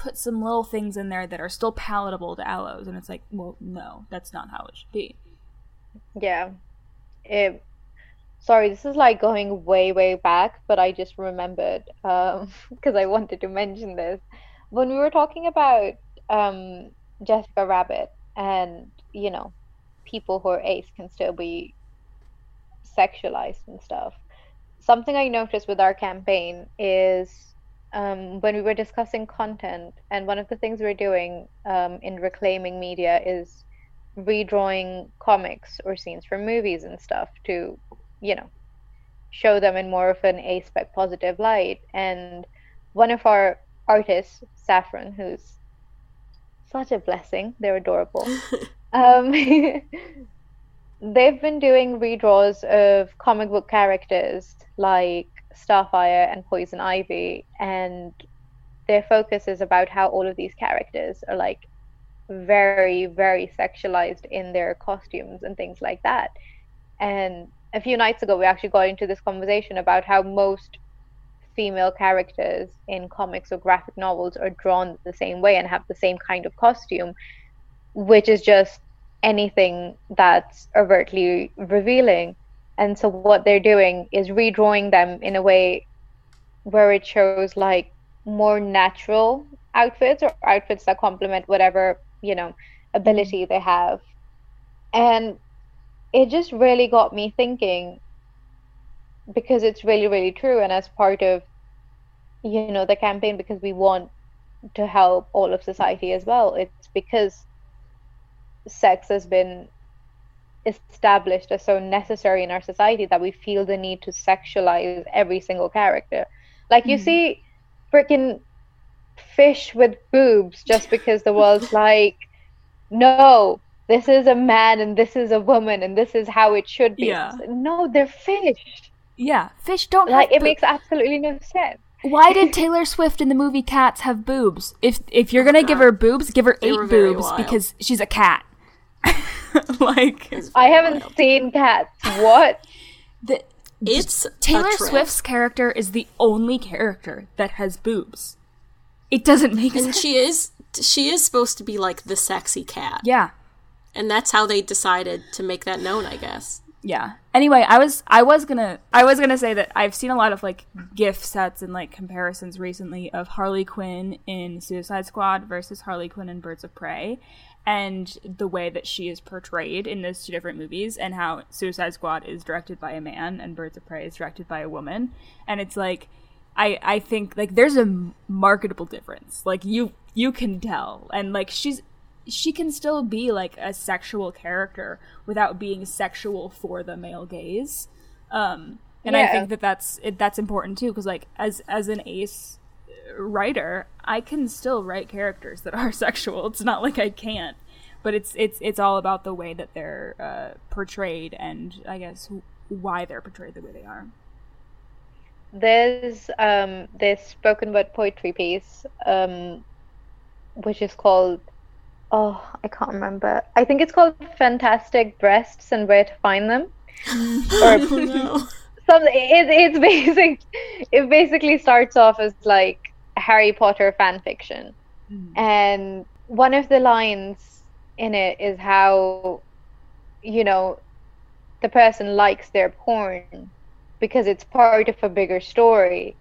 put some little things in there that are still palatable to allos and it's like well no that's not how it should be yeah it sorry, this is like going way, way back, but I just remembered because um, I wanted to mention this. When we were talking about um, Jessica Rabbit and, you know, people who are ace can still be sexualized and stuff, something I noticed with our campaign is um, when we were discussing content, and one of the things we're doing um, in reclaiming media is redrawing comics or scenes from movies and stuff to you know show them in more of an aspec positive light. And one of our artists saffron who's such a blessing they're adorable um, they've been doing redraws of comic book characters like starfire and poison ivy and their focus is about how all of these characters are like very very sexualized in their costumes and things like that. And a few nights ago we actually got into this conversation about how most female characters in comics or graphic novels are drawn the same way and have the same kind of costume which is just anything that's overtly revealing and so what they're doing is redrawing them in a way where it shows like more natural outfits or outfits that complement whatever you know ability mm-hmm. they have And it just really got me thinking because it's really, really true. And as part of, you know, the campaign, because we want to help all of society as well, it's because sex has been established as so necessary in our society that we feel the need to sexualize every single character. Like you mm. see freaking fish with boobs just because the world's like, no, this is a man and this is a woman and this is how it should be. Yeah. No, they're fish. Yeah, fish don't like. it bo- makes absolutely no sense. Why did Taylor Swift in the movie Cats have boobs? If if you're gonna give her boobs, give her they eight boobs because she's a cat. like I haven't wild. seen Cats. What? The, it's Taylor Swift's character is the only character that has boobs. It doesn't make and sense. And she is she is supposed to be like the sexy cat. Yeah. And that's how they decided to make that known, I guess. Yeah. Anyway, I was I was gonna I was gonna say that I've seen a lot of like GIF sets and like comparisons recently of Harley Quinn in Suicide Squad versus Harley Quinn in Birds of Prey, and the way that she is portrayed in those two different movies, and how Suicide Squad is directed by a man and Birds of Prey is directed by a woman, and it's like I I think like there's a marketable difference. Like you you can tell, and like she's she can still be like a sexual character without being sexual for the male gaze. Um, and yeah. I think that that's it, that's important too because like as as an ace writer, I can still write characters that are sexual. It's not like I can't, but it's it's it's all about the way that they're uh, portrayed and I guess why they're portrayed the way they are. There's um this spoken word poetry piece um which is called oh I can't remember. I think it's called Fantastic Breasts and Where to Find Them. or no. something it, it's basic it basically starts off as like Harry Potter fan fiction. Mm. And one of the lines in it is how, you know, the person likes their porn because it's part of a bigger story.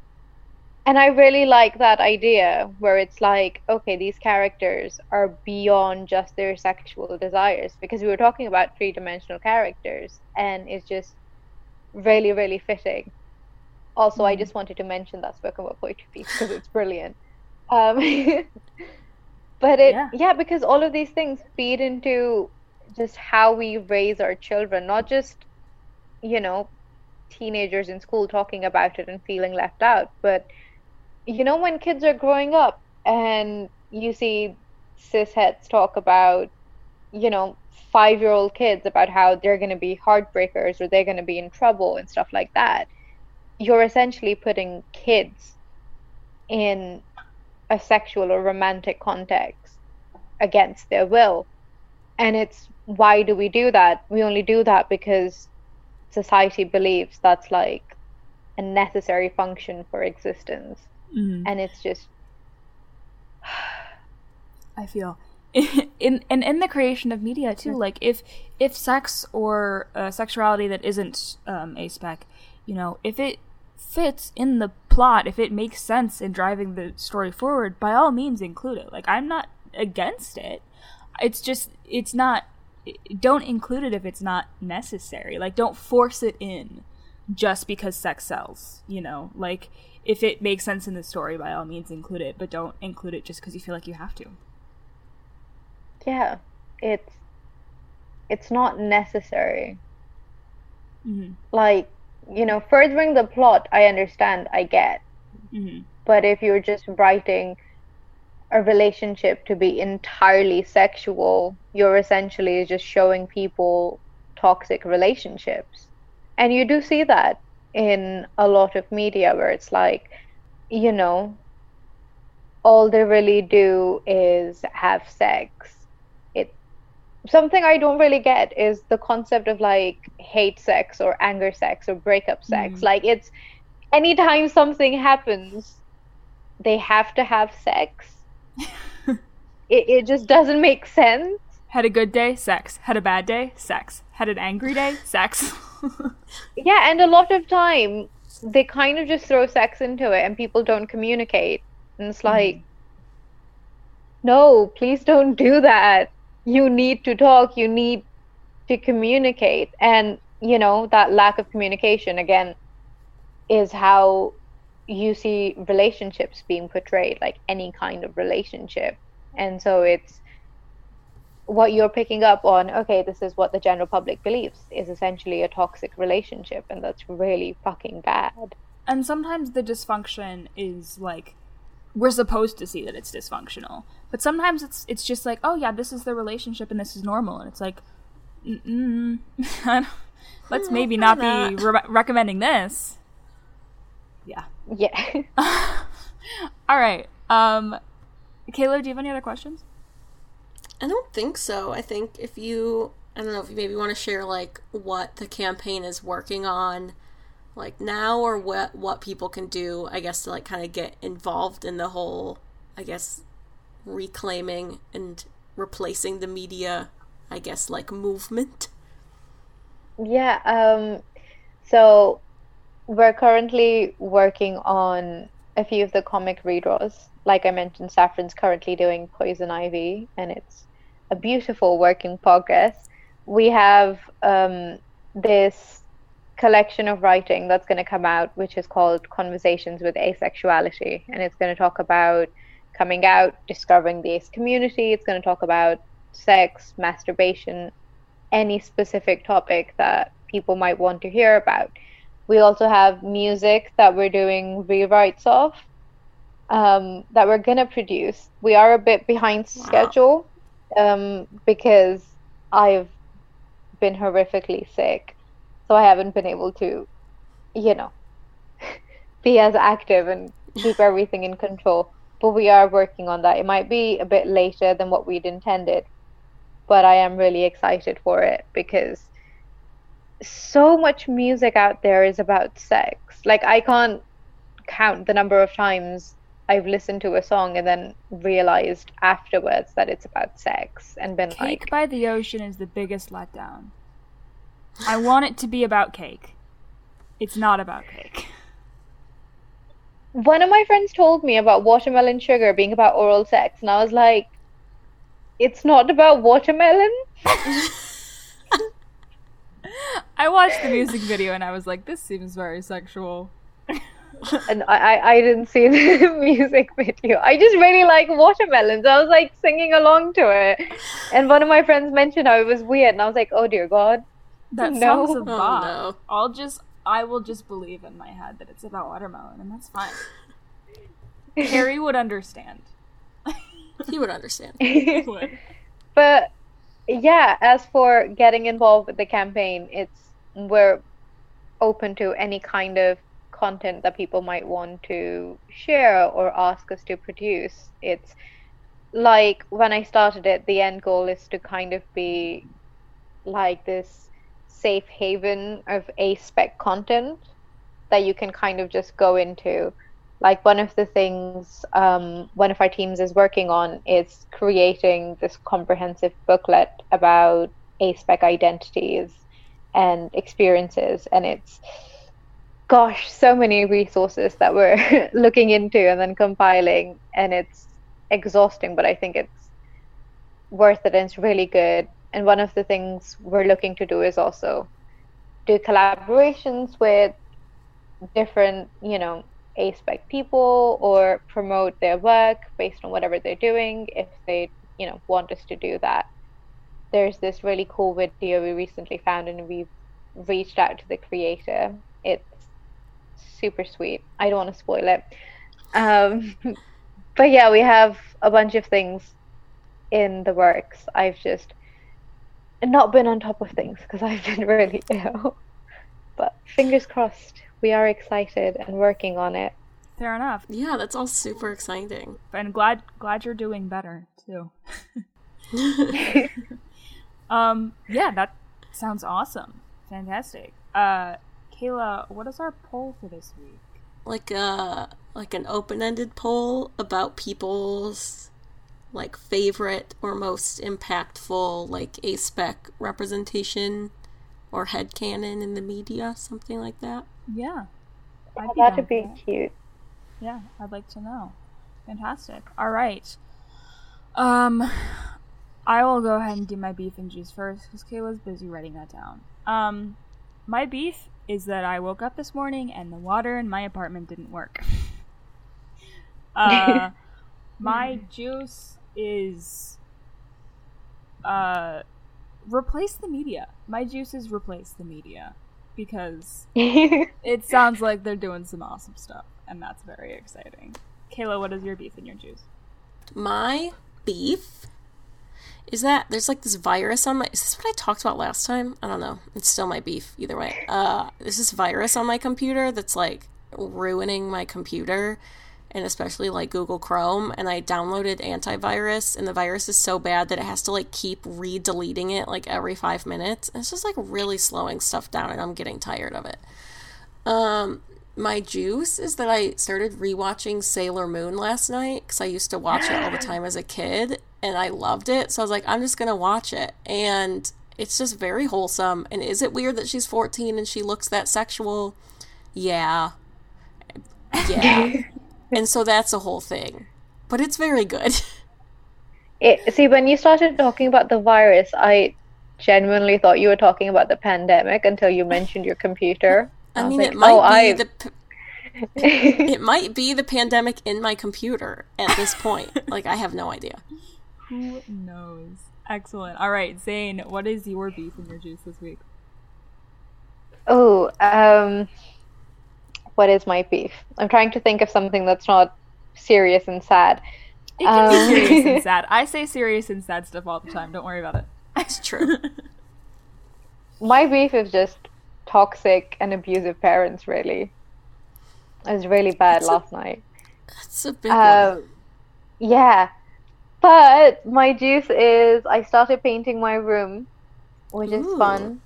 And I really like that idea where it's like, okay, these characters are beyond just their sexual desires because we were talking about three dimensional characters and it's just really, really fitting. Also, I mm. just wanted to mention that spoken word poetry piece because it's brilliant. Um, but it, yeah. yeah, because all of these things feed into just how we raise our children, not just, you know, teenagers in school talking about it and feeling left out, but, you know, when kids are growing up and you see cisheads talk about, you know, five year old kids about how they're going to be heartbreakers or they're going to be in trouble and stuff like that you're essentially putting kids in a sexual or romantic context against their will. And it's why do we do that? We only do that because society believes that's like a necessary function for existence. Mm-hmm. And it's just I feel in and in the creation of media too like if if sex or uh, sexuality that isn't um, A-spec you know if it fits in the plot, if it makes sense in driving the story forward, by all means include it. Like I'm not against it. It's just it's not don't include it if it's not necessary. Like don't force it in just because sex sells, you know? Like if it makes sense in the story, by all means include it, but don't include it just because you feel like you have to. Yeah, it's it's not necessary. Mm-hmm. Like you know, furthering the plot, I understand, I get. Mm-hmm. But if you're just writing a relationship to be entirely sexual, you're essentially just showing people toxic relationships. And you do see that in a lot of media where it's like, you know, all they really do is have sex something I don't really get is the concept of like hate sex or anger sex or breakup sex. Mm. Like it's anytime something happens, they have to have sex. it it just doesn't make sense. Had a good day, sex. Had a bad day, sex. Had an angry day, sex. yeah, and a lot of time they kind of just throw sex into it and people don't communicate. And it's like mm. no, please don't do that you need to talk you need to communicate. And you know that lack of communication again is how you see relationships being portrayed like any kind of relationship. And so it's what you're picking up on okay this is what the general public believes is essentially a toxic relationship and that's really fucking bad. And sometimes the dysfunction is like we're supposed to see that it's dysfunctional but sometimes it's it's just like oh yeah this is the relationship and this is normal. And it's like let's maybe not be re- recommending this. Yeah. Yeah. All right um kayla do you have any other questions? I don't think so. I think if you i don't know if you maybe want to share like what the campaign is working on like now or what what people can do i guess to like kind of get involved in the whole i guess reclaiming and replacing the media i guess like movement yeah um so we're currently working on a few of the comic redraws like i mentioned saffron's currently doing poison ivy and it's a beautiful work in progress we have um this collection of writing that's going to come out, which is called Conversations with Asexuality. And it's going to talk about coming out, discovering the ace community. It's going to talk about sex, masturbation, any specific topic that people might want to hear about. We also have music that we're doing rewrites of um, that we're going to produce. We are a bit behind wow. schedule um, because I've been horrifically sick so I haven't been able to, you know, be as active and keep everything in control. But we are working on that. It might be a bit later than what we'd intended, but I am really excited for it because so much music out there is about sex. Like I can't count the number of times I've listened to a song and then realized afterwards that it's about sex and been Cake like Cake by the Ocean is the biggest letdown. I want it to be about cake. It's not about cake. One of my friends told me about watermelon sugar being about oral sex, and I was like, it's not about watermelon. I watched the music video and I was like, this seems very sexual. and I, I didn't see the music video. I just really like watermelons. I was like singing along to it. And one of my friends mentioned how it was weird, and I was like, oh dear God. That no. song's a oh, bop. Oh, no. I'll just I will just believe in my head that it's about watermelon, and that's fine. Harry would understand. he would understand. he would. But yeah, as for getting involved with the campaign, it's we're open to any kind of content that people might want to share or ask us to produce. It's like when I started it, the end goal is to kind of be like this safe haven of A-spec content that you can kind of just go into. Like one of the things um, one of our teams is working on is creating this comprehensive booklet about A-spec identities and experiences, and it's gosh, so many resources that we're looking into and then compiling, and it's exhausting, but I think it's worth it and it's really good and one of the things we're looking to do is also do collaborations with different you know A-spec people or promote their work based on whatever they're doing if they you know want us to do that. There's this really cool video we recently found and we've reached out to the creator. It's super sweet. I don't want to spoil it. Um, but yeah we have a bunch of things in the works. I've just not been on top of things because I've been really ill. But fingers crossed, we are excited and working on it. Fair enough. Yeah, that's all super exciting. And glad glad you're doing better too. um, yeah, that sounds awesome. Fantastic. Uh, Kayla, what is our poll for this week? Like uh like an open-ended poll about people's like favorite or most impactful like A-spec representation or head canon in the media, something like that. Yeah. I'd be that'd be cute. Yeah, I'd like to know. Fantastic. All right. Um I will go ahead and do my beef and juice first because Kayla's busy writing that down. Um, my beef is that I woke up this morning and the water in my apartment didn't work. uh, my juice is uh replace the media. My juice is replace the media because it sounds like they're doing some awesome stuff and that's very exciting. Kayla, what is your beef and your juice? My beef is that there's like this virus on my is this what I talked about last time? I don't know. It's still my beef either way. Uh there's this virus on my computer that's like ruining my computer and especially like Google Chrome and I downloaded antivirus and the virus is so bad that it has to like keep re-deleting it like every 5 minutes. And it's just like really slowing stuff down and I'm getting tired of it. Um my juice is that I started rewatching Sailor Moon last night cuz I used to watch it all the time as a kid and I loved it. So I was like I'm just going to watch it and it's just very wholesome. And is it weird that she's 14 and she looks that sexual? Yeah. Yeah. and so that's a whole thing. But it's very good. It, see, when you started talking about the virus, I genuinely thought you were talking about the pandemic until you mentioned your computer. I, I mean, like, it might oh, be I... the. P- it might be the pandemic in my computer at this point. like, I have no idea. Who knows? Excellent. All right, Zane, what is your beef in your juice this week? Oh, um, what is my beef? I'm trying to think of something that's not serious and sad. It can um, be serious and sad. I say serious and sad stuff all the time. Don't worry about it. That's true. my beef is just toxic and abusive parents. Really, it was really bad that's last a, night. That's a big um, one. Yeah, but my juice is I started painting my room, which Ooh. is fun.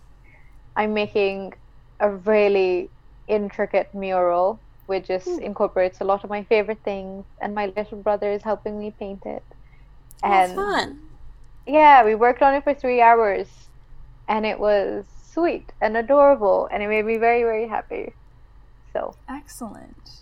I'm making a really intricate mural which just Ooh. incorporates a lot of my favorite things and my little brother is helping me paint it. And oh, fun. Yeah, we worked on it for three hours and it was sweet and adorable and it made me very, very happy. So excellent.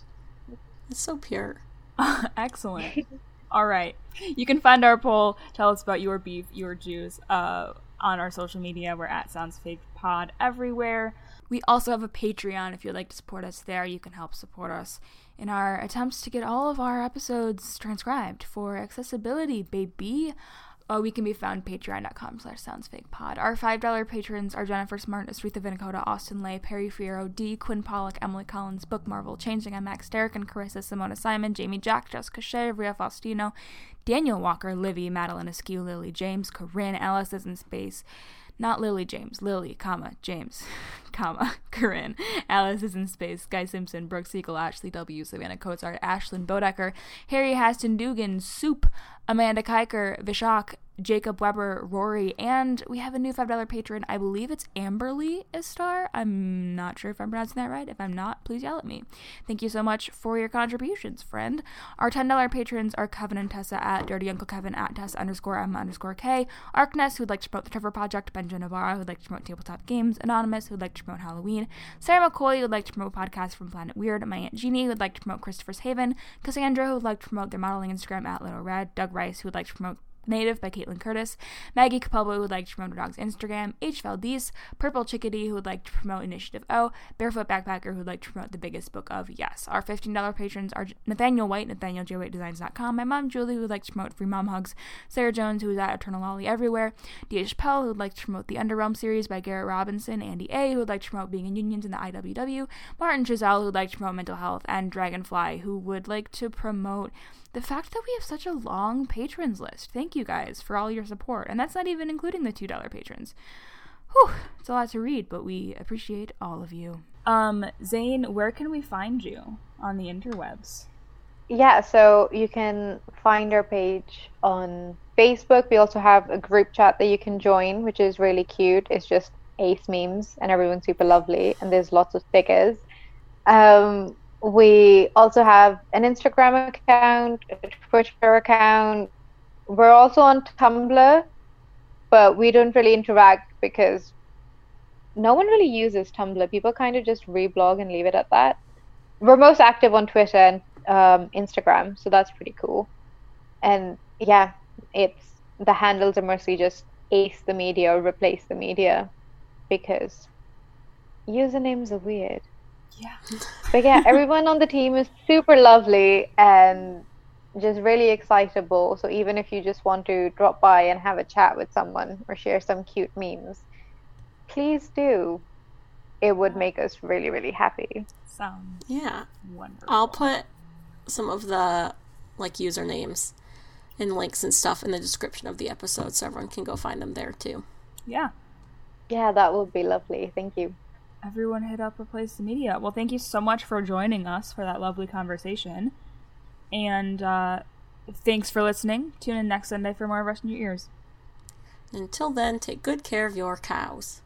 It's so pure. excellent. All right. You can find our poll. Tell us about your beef, your juice, uh, on our social media. We're at Sounds Fake Pod everywhere. We also have a Patreon. If you'd like to support us there, you can help support us in our attempts to get all of our episodes transcribed for accessibility, baby. Uh, we can be found patreon.com slash soundsfakepod. Our $5 patrons are Jennifer Smart, Aretha Vinicota, Austin Lay, Perry Fierro, D, Quinn Pollock, Emily Collins, Book Marvel, Changing M, Max Derek and Carissa, Simona Simon, Jamie Jack, Jessica Shea, Ria Faustino, Daniel Walker, Livy, Madeline Askew, Lily James, Corinne, Alice is in Space, not Lily James, Lily, comma, James, comma, Corinne, Alice is in Space, Guy Simpson, Brooke Siegel, Ashley W., Savannah Coatsart, Ashlyn Bodecker, Harry Haston Dugan, Soup, Amanda Kiker, Vishak, Jacob Weber, Rory, and we have a new $5 patron. I believe it's Amberly Istar. I'm not sure if I'm pronouncing that right. If I'm not, please yell at me. Thank you so much for your contributions, friend. Our $10 patrons are Kevin and Tessa at Dirty Uncle Kevin at Tessa underscore M underscore K, Arkness, who'd like to promote the Trevor Project, Benjamin Navarro, who'd like to promote Tabletop Games, Anonymous, who'd like to promote Halloween, Sarah McCoy, who'd like to promote podcasts from Planet Weird, my Aunt Jeannie, who'd like to promote Christopher's Haven, Cassandra, who'd like to promote their modeling Instagram at Little Red, Doug Rice, who'd like to promote Native by Kaitlin Curtice, Maggie Capalbo, who would like to promote her dog's Instagram, H. Valdez, Purple Chickadee, who would like to promote Initiative O, Barefoot Backpacker, who would like to promote the biggest book of Yes. Our $15 patrons are Nathaniel White, NathanielJ.WhiteDesigns.com, my mom Julie, who would like to promote Free Mom Hugs, Sarah Jones, who is at Eternal Lolly Everywhere, Dia Chappelle, who would like to promote the Underrealm series by Garrett Robinson, Andy A., who would like to promote being in unions in the IWW, Martin Giselle, who would like to promote mental health, and Dragonfly, who would like to promote the fact that we have such a long patrons list. Thank you guys for all your support. And that's not even including the $2 patrons. Whew, it's a lot to read, but we appreciate all of you. Um, Zane, where can we find you on the interwebs? Yeah, so you can find our page on Facebook. We also have a group chat that you can join, which is really cute. It's just ace memes and everyone's super lovely and there's lots of stickers. Um, we also have an Instagram account, a Twitter account. We're also on Tumblr, but we don't really interact because no one really uses Tumblr. People kind of just reblog and leave it at that. We're most active on Twitter and um, Instagram, so that's pretty cool. And yeah, it's the handles are mostly just ace the media or replace the media because usernames are weird. Yeah. But yeah, everyone on the team is super lovely and just really excitable. So even if you just want to drop by and have a chat with someone or share some cute memes, please do. It would make us really, really happy. Sounds Yeah. wonderful. I'll put some of the like usernames and links and stuff in the description of the episode so everyone can go find them there too. yeah. Yeah, that would be lovely. Thank you. Everyone hit up Replace the Media. Well, thank you so much for joining us for that lovely conversation. And uh, thanks for listening. Tune in next Sunday for more of in Your Ears. Until then, take good care of your cows.